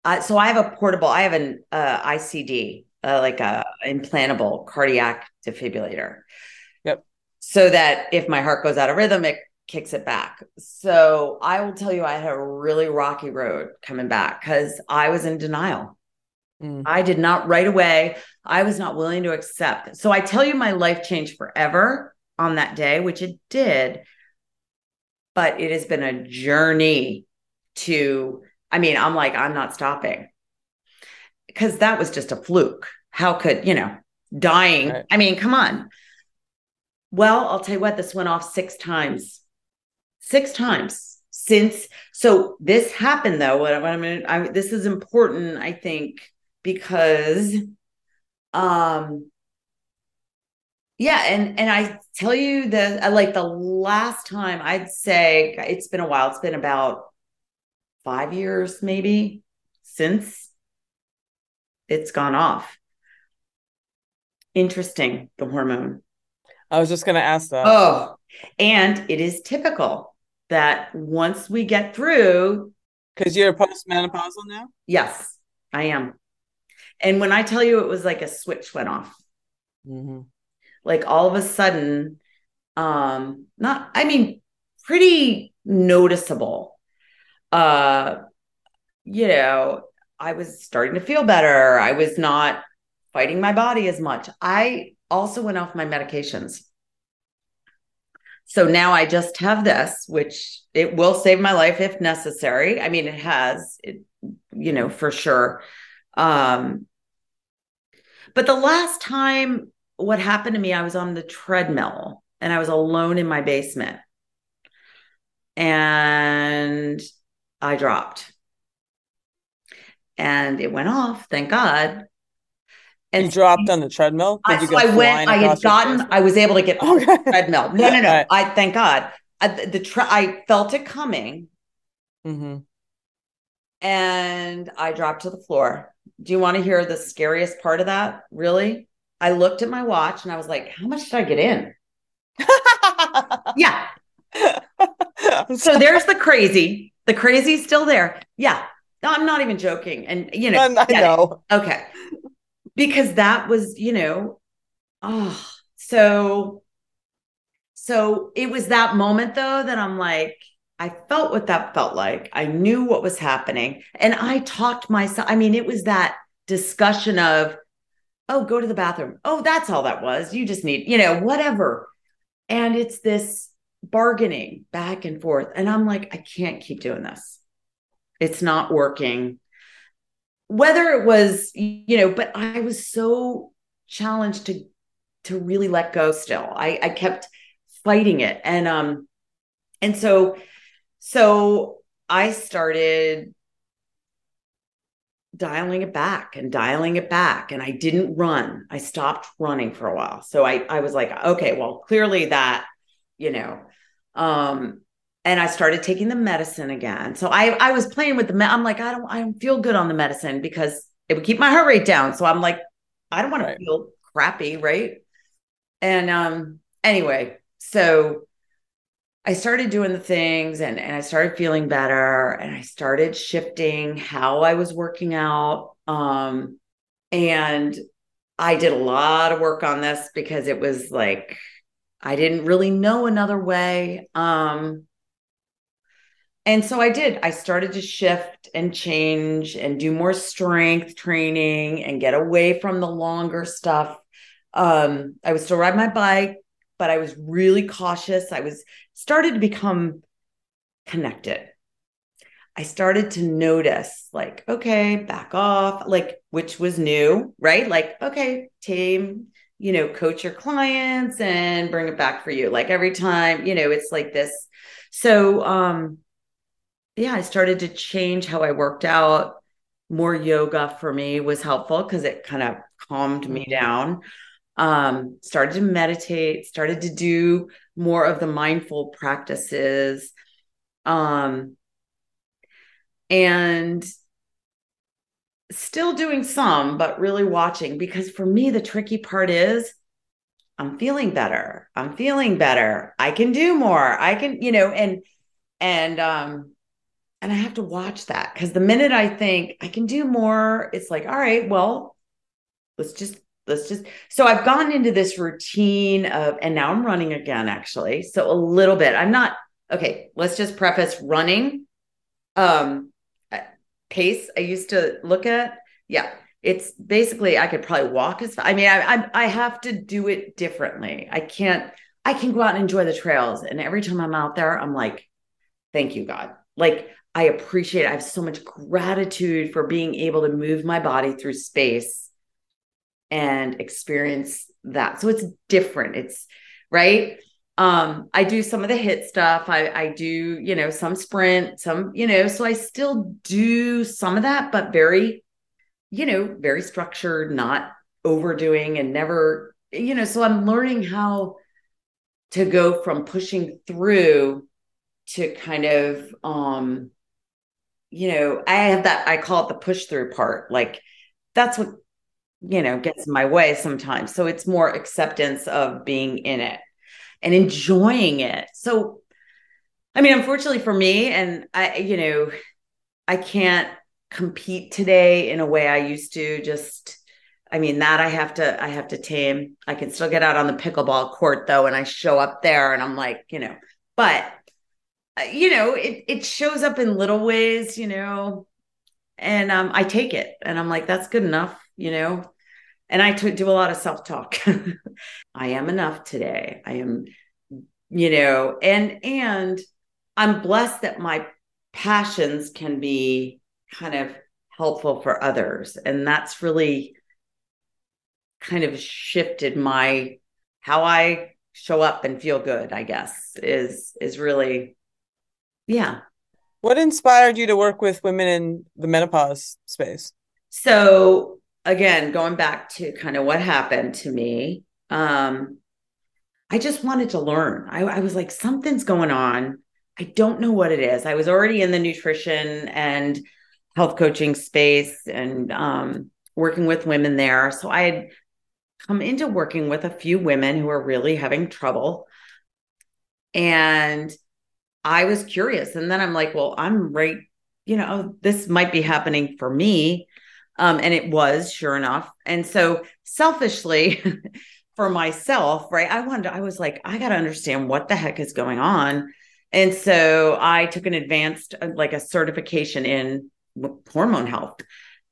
Uh, so I have a portable. I have an uh, ICD, uh, like a implantable cardiac defibrillator. Yep. So that if my heart goes out of rhythm, it kicks it back. So I will tell you, I had a really rocky road coming back because I was in denial. Mm. I did not right away. I was not willing to accept. So I tell you, my life changed forever on that day, which it did. But it has been a journey to, I mean, I'm like, I'm not stopping because that was just a fluke. How could, you know, dying? Right. I mean, come on. Well, I'll tell you what, this went off six times six times since. So this happened though. What, what I'm going to, this is important, I think, because, um, yeah, and and I tell you the like the last time I'd say it's been a while. It's been about five years, maybe, since it's gone off. Interesting, the hormone. I was just going to ask that. Oh, and it is typical that once we get through. Because you're postmenopausal now? Yes, I am. And when I tell you it was like a switch went off, mm-hmm. like all of a sudden, um, not, I mean, pretty noticeable. Uh, you know, I was starting to feel better. I was not fighting my body as much. I also went off my medications. So now I just have this, which it will save my life if necessary. I mean, it has, it, you know, for sure. Um, but the last time what happened to me, I was on the treadmill and I was alone in my basement. And I dropped. And it went off, thank God and you dropped on the treadmill. I, so I went. I had gotten. I was able to get okay. the treadmill. No, no, no. Right. I thank God. I, the, tre- I felt it coming, mm-hmm. and I dropped to the floor. Do you want to hear the scariest part of that? Really? I looked at my watch and I was like, "How much did I get in?" yeah. so there's the crazy. The crazy's still there. Yeah. No, I'm not even joking. And you know, I know. Okay because that was, you know, oh, so so it was that moment though that I'm like, I felt what that felt like. I knew what was happening. And I talked myself. I mean, it was that discussion of, oh, go to the bathroom. Oh, that's all that was. You just need, you know, whatever. And it's this bargaining back and forth. And I'm like, I can't keep doing this. It's not working whether it was you know but i was so challenged to to really let go still. I i kept fighting it. And um and so so i started dialing it back and dialing it back. And i didn't run. I stopped running for a while. So i i was like okay well clearly that you know um and I started taking the medicine again. So I I was playing with the med- I'm like I don't I don't feel good on the medicine because it would keep my heart rate down. So I'm like I don't want right. to feel crappy, right? And um anyway, so I started doing the things and and I started feeling better and I started shifting how I was working out um and I did a lot of work on this because it was like I didn't really know another way. Um, and so I did. I started to shift and change and do more strength training and get away from the longer stuff. Um, I would still ride my bike, but I was really cautious. I was started to become connected. I started to notice, like, okay, back off, like, which was new, right? Like, okay, tame, you know, coach your clients and bring it back for you. Like every time, you know, it's like this. So, um, yeah, I started to change how I worked out. More yoga for me was helpful because it kind of calmed me mm-hmm. down. Um, started to meditate, started to do more of the mindful practices. Um, and still doing some, but really watching because for me, the tricky part is I'm feeling better. I'm feeling better. I can do more. I can, you know, and, and, um, and I have to watch that because the minute I think I can do more, it's like, all right, well, let's just, let's just. So I've gotten into this routine of, and now I'm running again, actually. So a little bit. I'm not, okay, let's just preface running. Um, pace I used to look at, yeah, it's basically I could probably walk as I mean, I, I I have to do it differently. I can't. I can go out and enjoy the trails, and every time I'm out there, I'm like, thank you, God. Like I appreciate. It. I have so much gratitude for being able to move my body through space and experience that. So it's different. It's right um i do some of the HIIT stuff i i do you know some sprint some you know so i still do some of that but very you know very structured not overdoing and never you know so i'm learning how to go from pushing through to kind of um you know i have that i call it the push through part like that's what you know gets in my way sometimes so it's more acceptance of being in it and enjoying it. So, I mean, unfortunately for me, and I, you know, I can't compete today in a way I used to. Just, I mean, that I have to, I have to tame. I can still get out on the pickleball court though, and I show up there, and I'm like, you know, but you know, it it shows up in little ways, you know, and um, I take it, and I'm like, that's good enough, you know and I t- do a lot of self talk. I am enough today. I am, you know, and and I'm blessed that my passions can be kind of helpful for others, and that's really kind of shifted my how I show up and feel good. I guess is is really, yeah. What inspired you to work with women in the menopause space? So again, going back to kind of what happened to me, um, I just wanted to learn. I, I was like, something's going on. I don't know what it is. I was already in the nutrition and health coaching space and um, working with women there. So I had come into working with a few women who are really having trouble. And I was curious. And then I'm like, well, I'm right, you know, this might be happening for me. Um, and it was sure enough. And so selfishly for myself, right, I wanted, to, I was like, I got to understand what the heck is going on. And so I took an advanced, uh, like a certification in hormone health.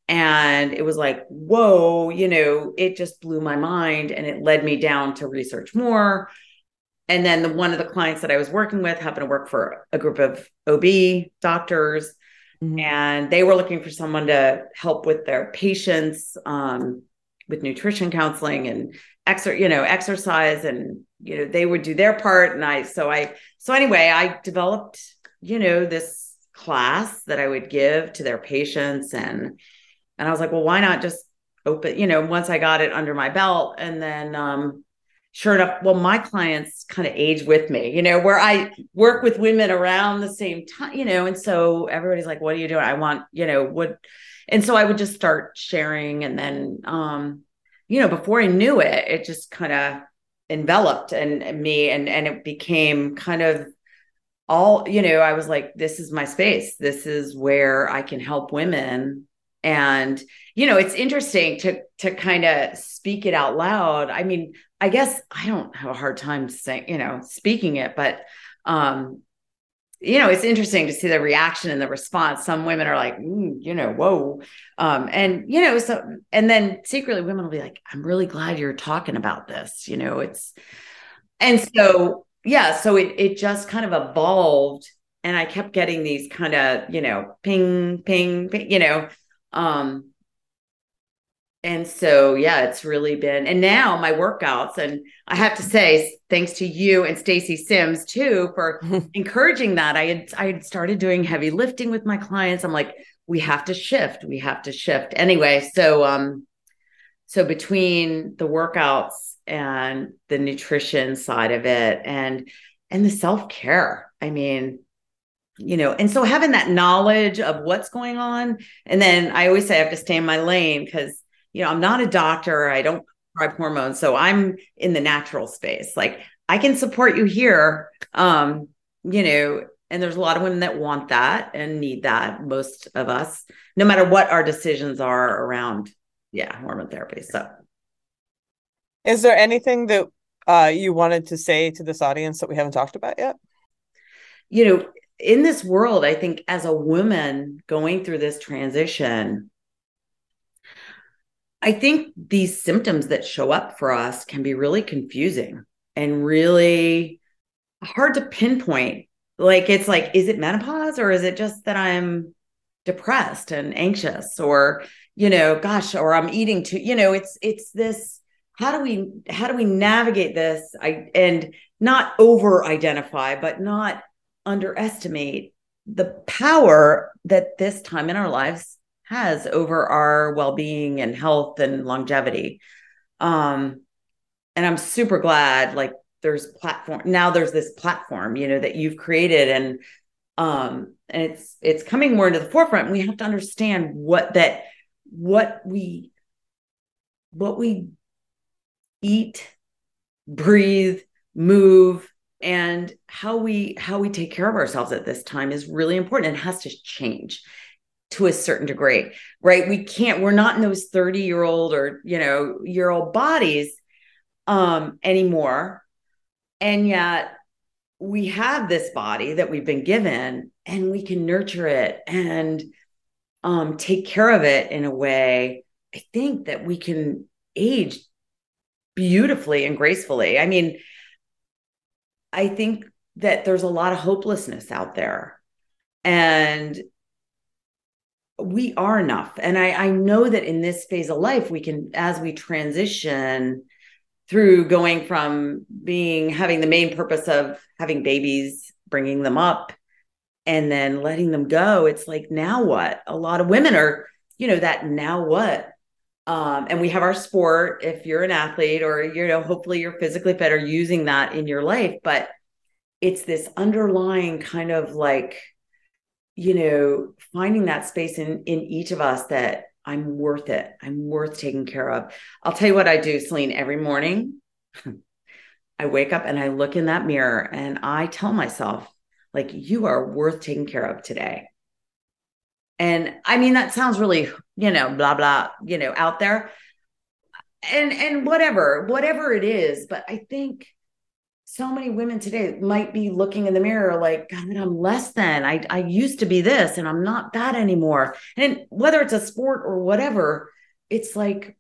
And it was like, whoa, you know, it just blew my mind. And it led me down to research more. And then the, one of the clients that I was working with happened to work for a group of OB doctors Mm-hmm. And they were looking for someone to help with their patients um, with nutrition counseling and exer- you know, exercise and you know, they would do their part. And I so I so anyway, I developed, you know, this class that I would give to their patients and and I was like, well, why not just open, you know, once I got it under my belt and then um sure enough, well, my clients kind of age with me, you know, where I work with women around the same time, you know, and so everybody's like, what are you doing? I want, you know, what, and so I would just start sharing. And then, um, you know, before I knew it, it just kind of enveloped and, and me and, and it became kind of all, you know, I was like, this is my space. This is where I can help women. And, you know, it's interesting to, to kind of speak it out loud. I mean, I guess I don't have a hard time saying, you know, speaking it, but um, you know, it's interesting to see the reaction and the response. Some women are like, mm, you know, whoa. Um, and you know, so and then secretly women will be like, I'm really glad you're talking about this. You know, it's and so yeah, so it it just kind of evolved and I kept getting these kind of, you know, ping, ping, ping, you know, um, and so yeah it's really been and now my workouts and i have to say thanks to you and stacy sims too for encouraging that. I had i had started doing heavy lifting with my clients. I'm like we have to shift we have to shift. Anyway so um so between the workouts and the nutrition side of it and and the self-care i mean you know and so having that knowledge of what's going on and then i always say i have to stay in my lane because you know, I'm not a doctor. I don't prescribe hormones. So I'm in the natural space. Like I can support you here. Um, you know, and there's a lot of women that want that and need that, most of us, no matter what our decisions are around, yeah, hormone therapy. So is there anything that uh, you wanted to say to this audience that we haven't talked about yet? You know, in this world, I think as a woman going through this transition, I think these symptoms that show up for us can be really confusing and really hard to pinpoint. Like, it's like, is it menopause or is it just that I'm depressed and anxious or, you know, gosh, or I'm eating too, you know, it's, it's this, how do we, how do we navigate this? I, and not over identify, but not underestimate the power that this time in our lives has over our well-being and health and longevity. Um and i'm super glad like there's platform now there's this platform you know that you've created and um and it's it's coming more into the forefront. We have to understand what that what we what we eat breathe move and how we how we take care of ourselves at this time is really important and has to change to a certain degree, right? We can't, we're not in those 30 year old or, you know, year old bodies um, anymore. And yet we have this body that we've been given and we can nurture it and um, take care of it in a way. I think that we can age beautifully and gracefully. I mean, I think that there's a lot of hopelessness out there. And we are enough. And I, I know that in this phase of life, we can, as we transition through going from being having the main purpose of having babies, bringing them up, and then letting them go, it's like, now what? A lot of women are, you know, that now what? Um, and we have our sport if you're an athlete or you know hopefully you're physically fit or using that in your life but it's this underlying kind of like you know, finding that space in in each of us that I'm worth it. I'm worth taking care of. I'll tell you what I do, Selene, every morning. I wake up and I look in that mirror and I tell myself, like, you are worth taking care of today. And I mean, that sounds really, you know, blah, blah, you know, out there. And and whatever, whatever it is. But I think so many women today might be looking in the mirror like god i'm less than. I i used to be this and i'm not that anymore. And whether it's a sport or whatever it's like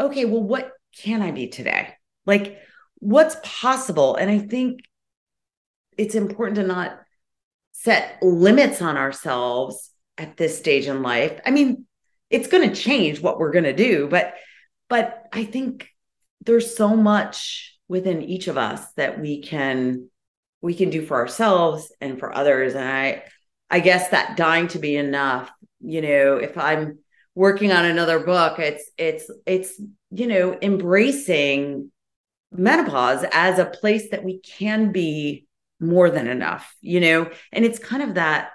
okay well what can i be today? Like what's possible? And i think it's important to not set limits on ourselves at this stage in life. I mean it's going to change what we're going to do but but i think there's so much within each of us that we can we can do for ourselves and for others. And i i guess that dying to be enough you know if i'm working on another book it's it's it's you know embracing menopause as a place that we can be more than enough you know? And it's kind of that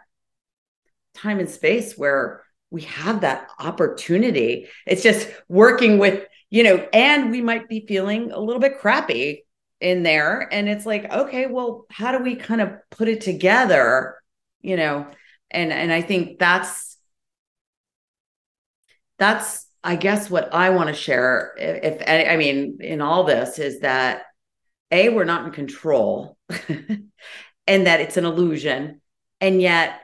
time and space where we have that opportunity. It's just working with you know, and we might be feeling a little bit crappy in there. And it's like, okay, well, how do we kind of put it together? You know, and and I think that's that's I guess what I want to share. If, if I mean, in all this is that a we're not in control, and that it's an illusion, and yet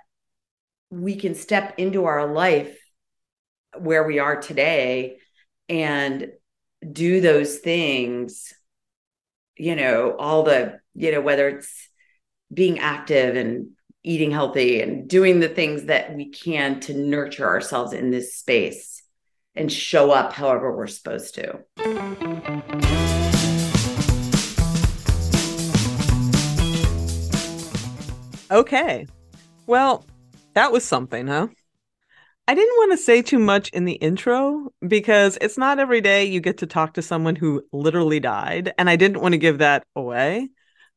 we can step into our life where we are today and do those things you know all the you know whether it's being active and eating healthy and doing the things that we can to nurture ourselves in this space and show up however we're supposed to. Okay. Well, that was something, huh? I didn't want to say too much in the intro because it's not every day you get to talk to someone who literally died, and I didn't want to give that away.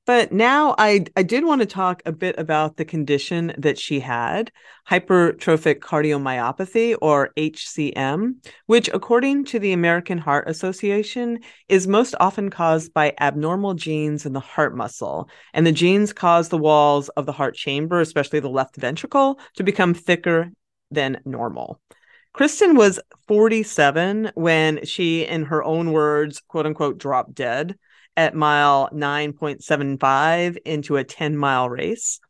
But now I I did want to talk a bit about the condition that she had, hypertrophic cardiomyopathy or HCM, which according to the American Heart Association is most often caused by abnormal genes in the heart muscle. And the genes cause the walls of the heart chamber, especially the left ventricle, to become thicker than normal. Kristen was 47 when she, in her own words, quote unquote, dropped dead at mile 9.75 into a 10 mile race.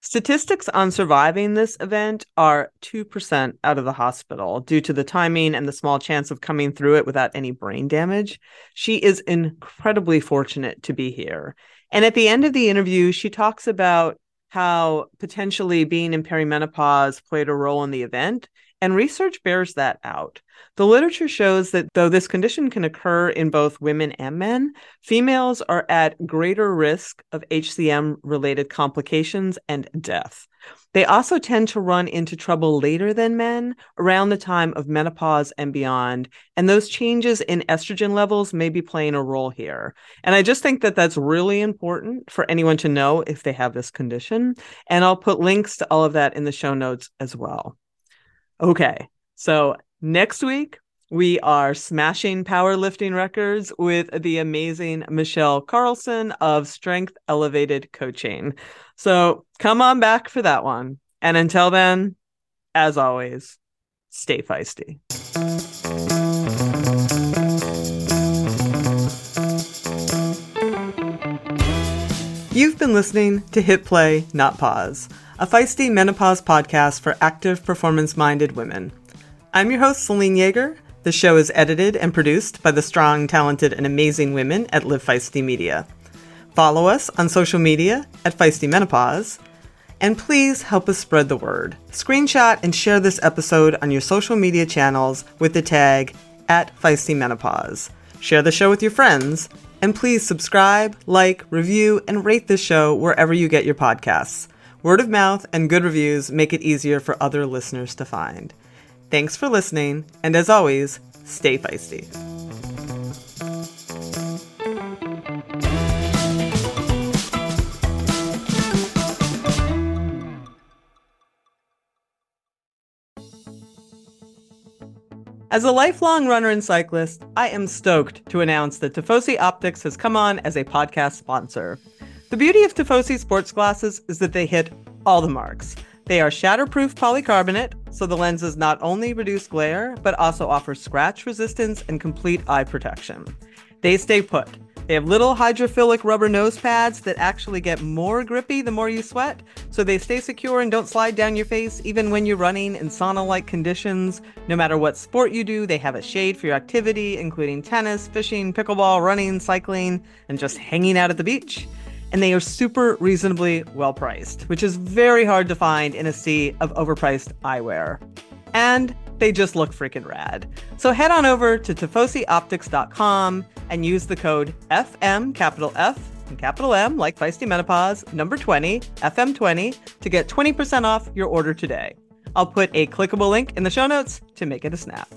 Statistics on surviving this event are 2% out of the hospital due to the timing and the small chance of coming through it without any brain damage. She is incredibly fortunate to be here. And at the end of the interview, she talks about how potentially being in perimenopause played a role in the event and research bears that out. The literature shows that though this condition can occur in both women and men, females are at greater risk of HCM related complications and death. They also tend to run into trouble later than men around the time of menopause and beyond. And those changes in estrogen levels may be playing a role here. And I just think that that's really important for anyone to know if they have this condition. And I'll put links to all of that in the show notes as well. Okay. So next week, we are smashing powerlifting records with the amazing Michelle Carlson of Strength Elevated Coaching. So come on back for that one. And until then, as always, stay feisty. You've been listening to Hit Play, Not Pause a feisty menopause podcast for active, performance minded women. I'm your host, Selene Yeager. The show is edited and produced by the strong, talented, and amazing women at Live Feisty Media. Follow us on social media at Feisty Menopause. And please help us spread the word. Screenshot and share this episode on your social media channels with the tag at Feisty Menopause. Share the show with your friends. And please subscribe, like, review, and rate this show wherever you get your podcasts. Word of mouth and good reviews make it easier for other listeners to find. Thanks for listening, and as always, stay feisty. As a lifelong runner and cyclist, I am stoked to announce that Tifosi Optics has come on as a podcast sponsor. The beauty of Tifosi sports glasses is that they hit all the marks. They are shatterproof polycarbonate, so the lenses not only reduce glare, but also offer scratch resistance and complete eye protection. They stay put. They have little hydrophilic rubber nose pads that actually get more grippy the more you sweat, so they stay secure and don't slide down your face even when you're running in sauna like conditions. No matter what sport you do, they have a shade for your activity, including tennis, fishing, pickleball, running, cycling, and just hanging out at the beach and they are super reasonably well priced, which is very hard to find in a sea of overpriced eyewear. And they just look freaking rad. So head on over to tifosioptics.com and use the code FM, capital F, and capital M, like Feisty Menopause, number 20, FM20, to get 20% off your order today. I'll put a clickable link in the show notes to make it a snap.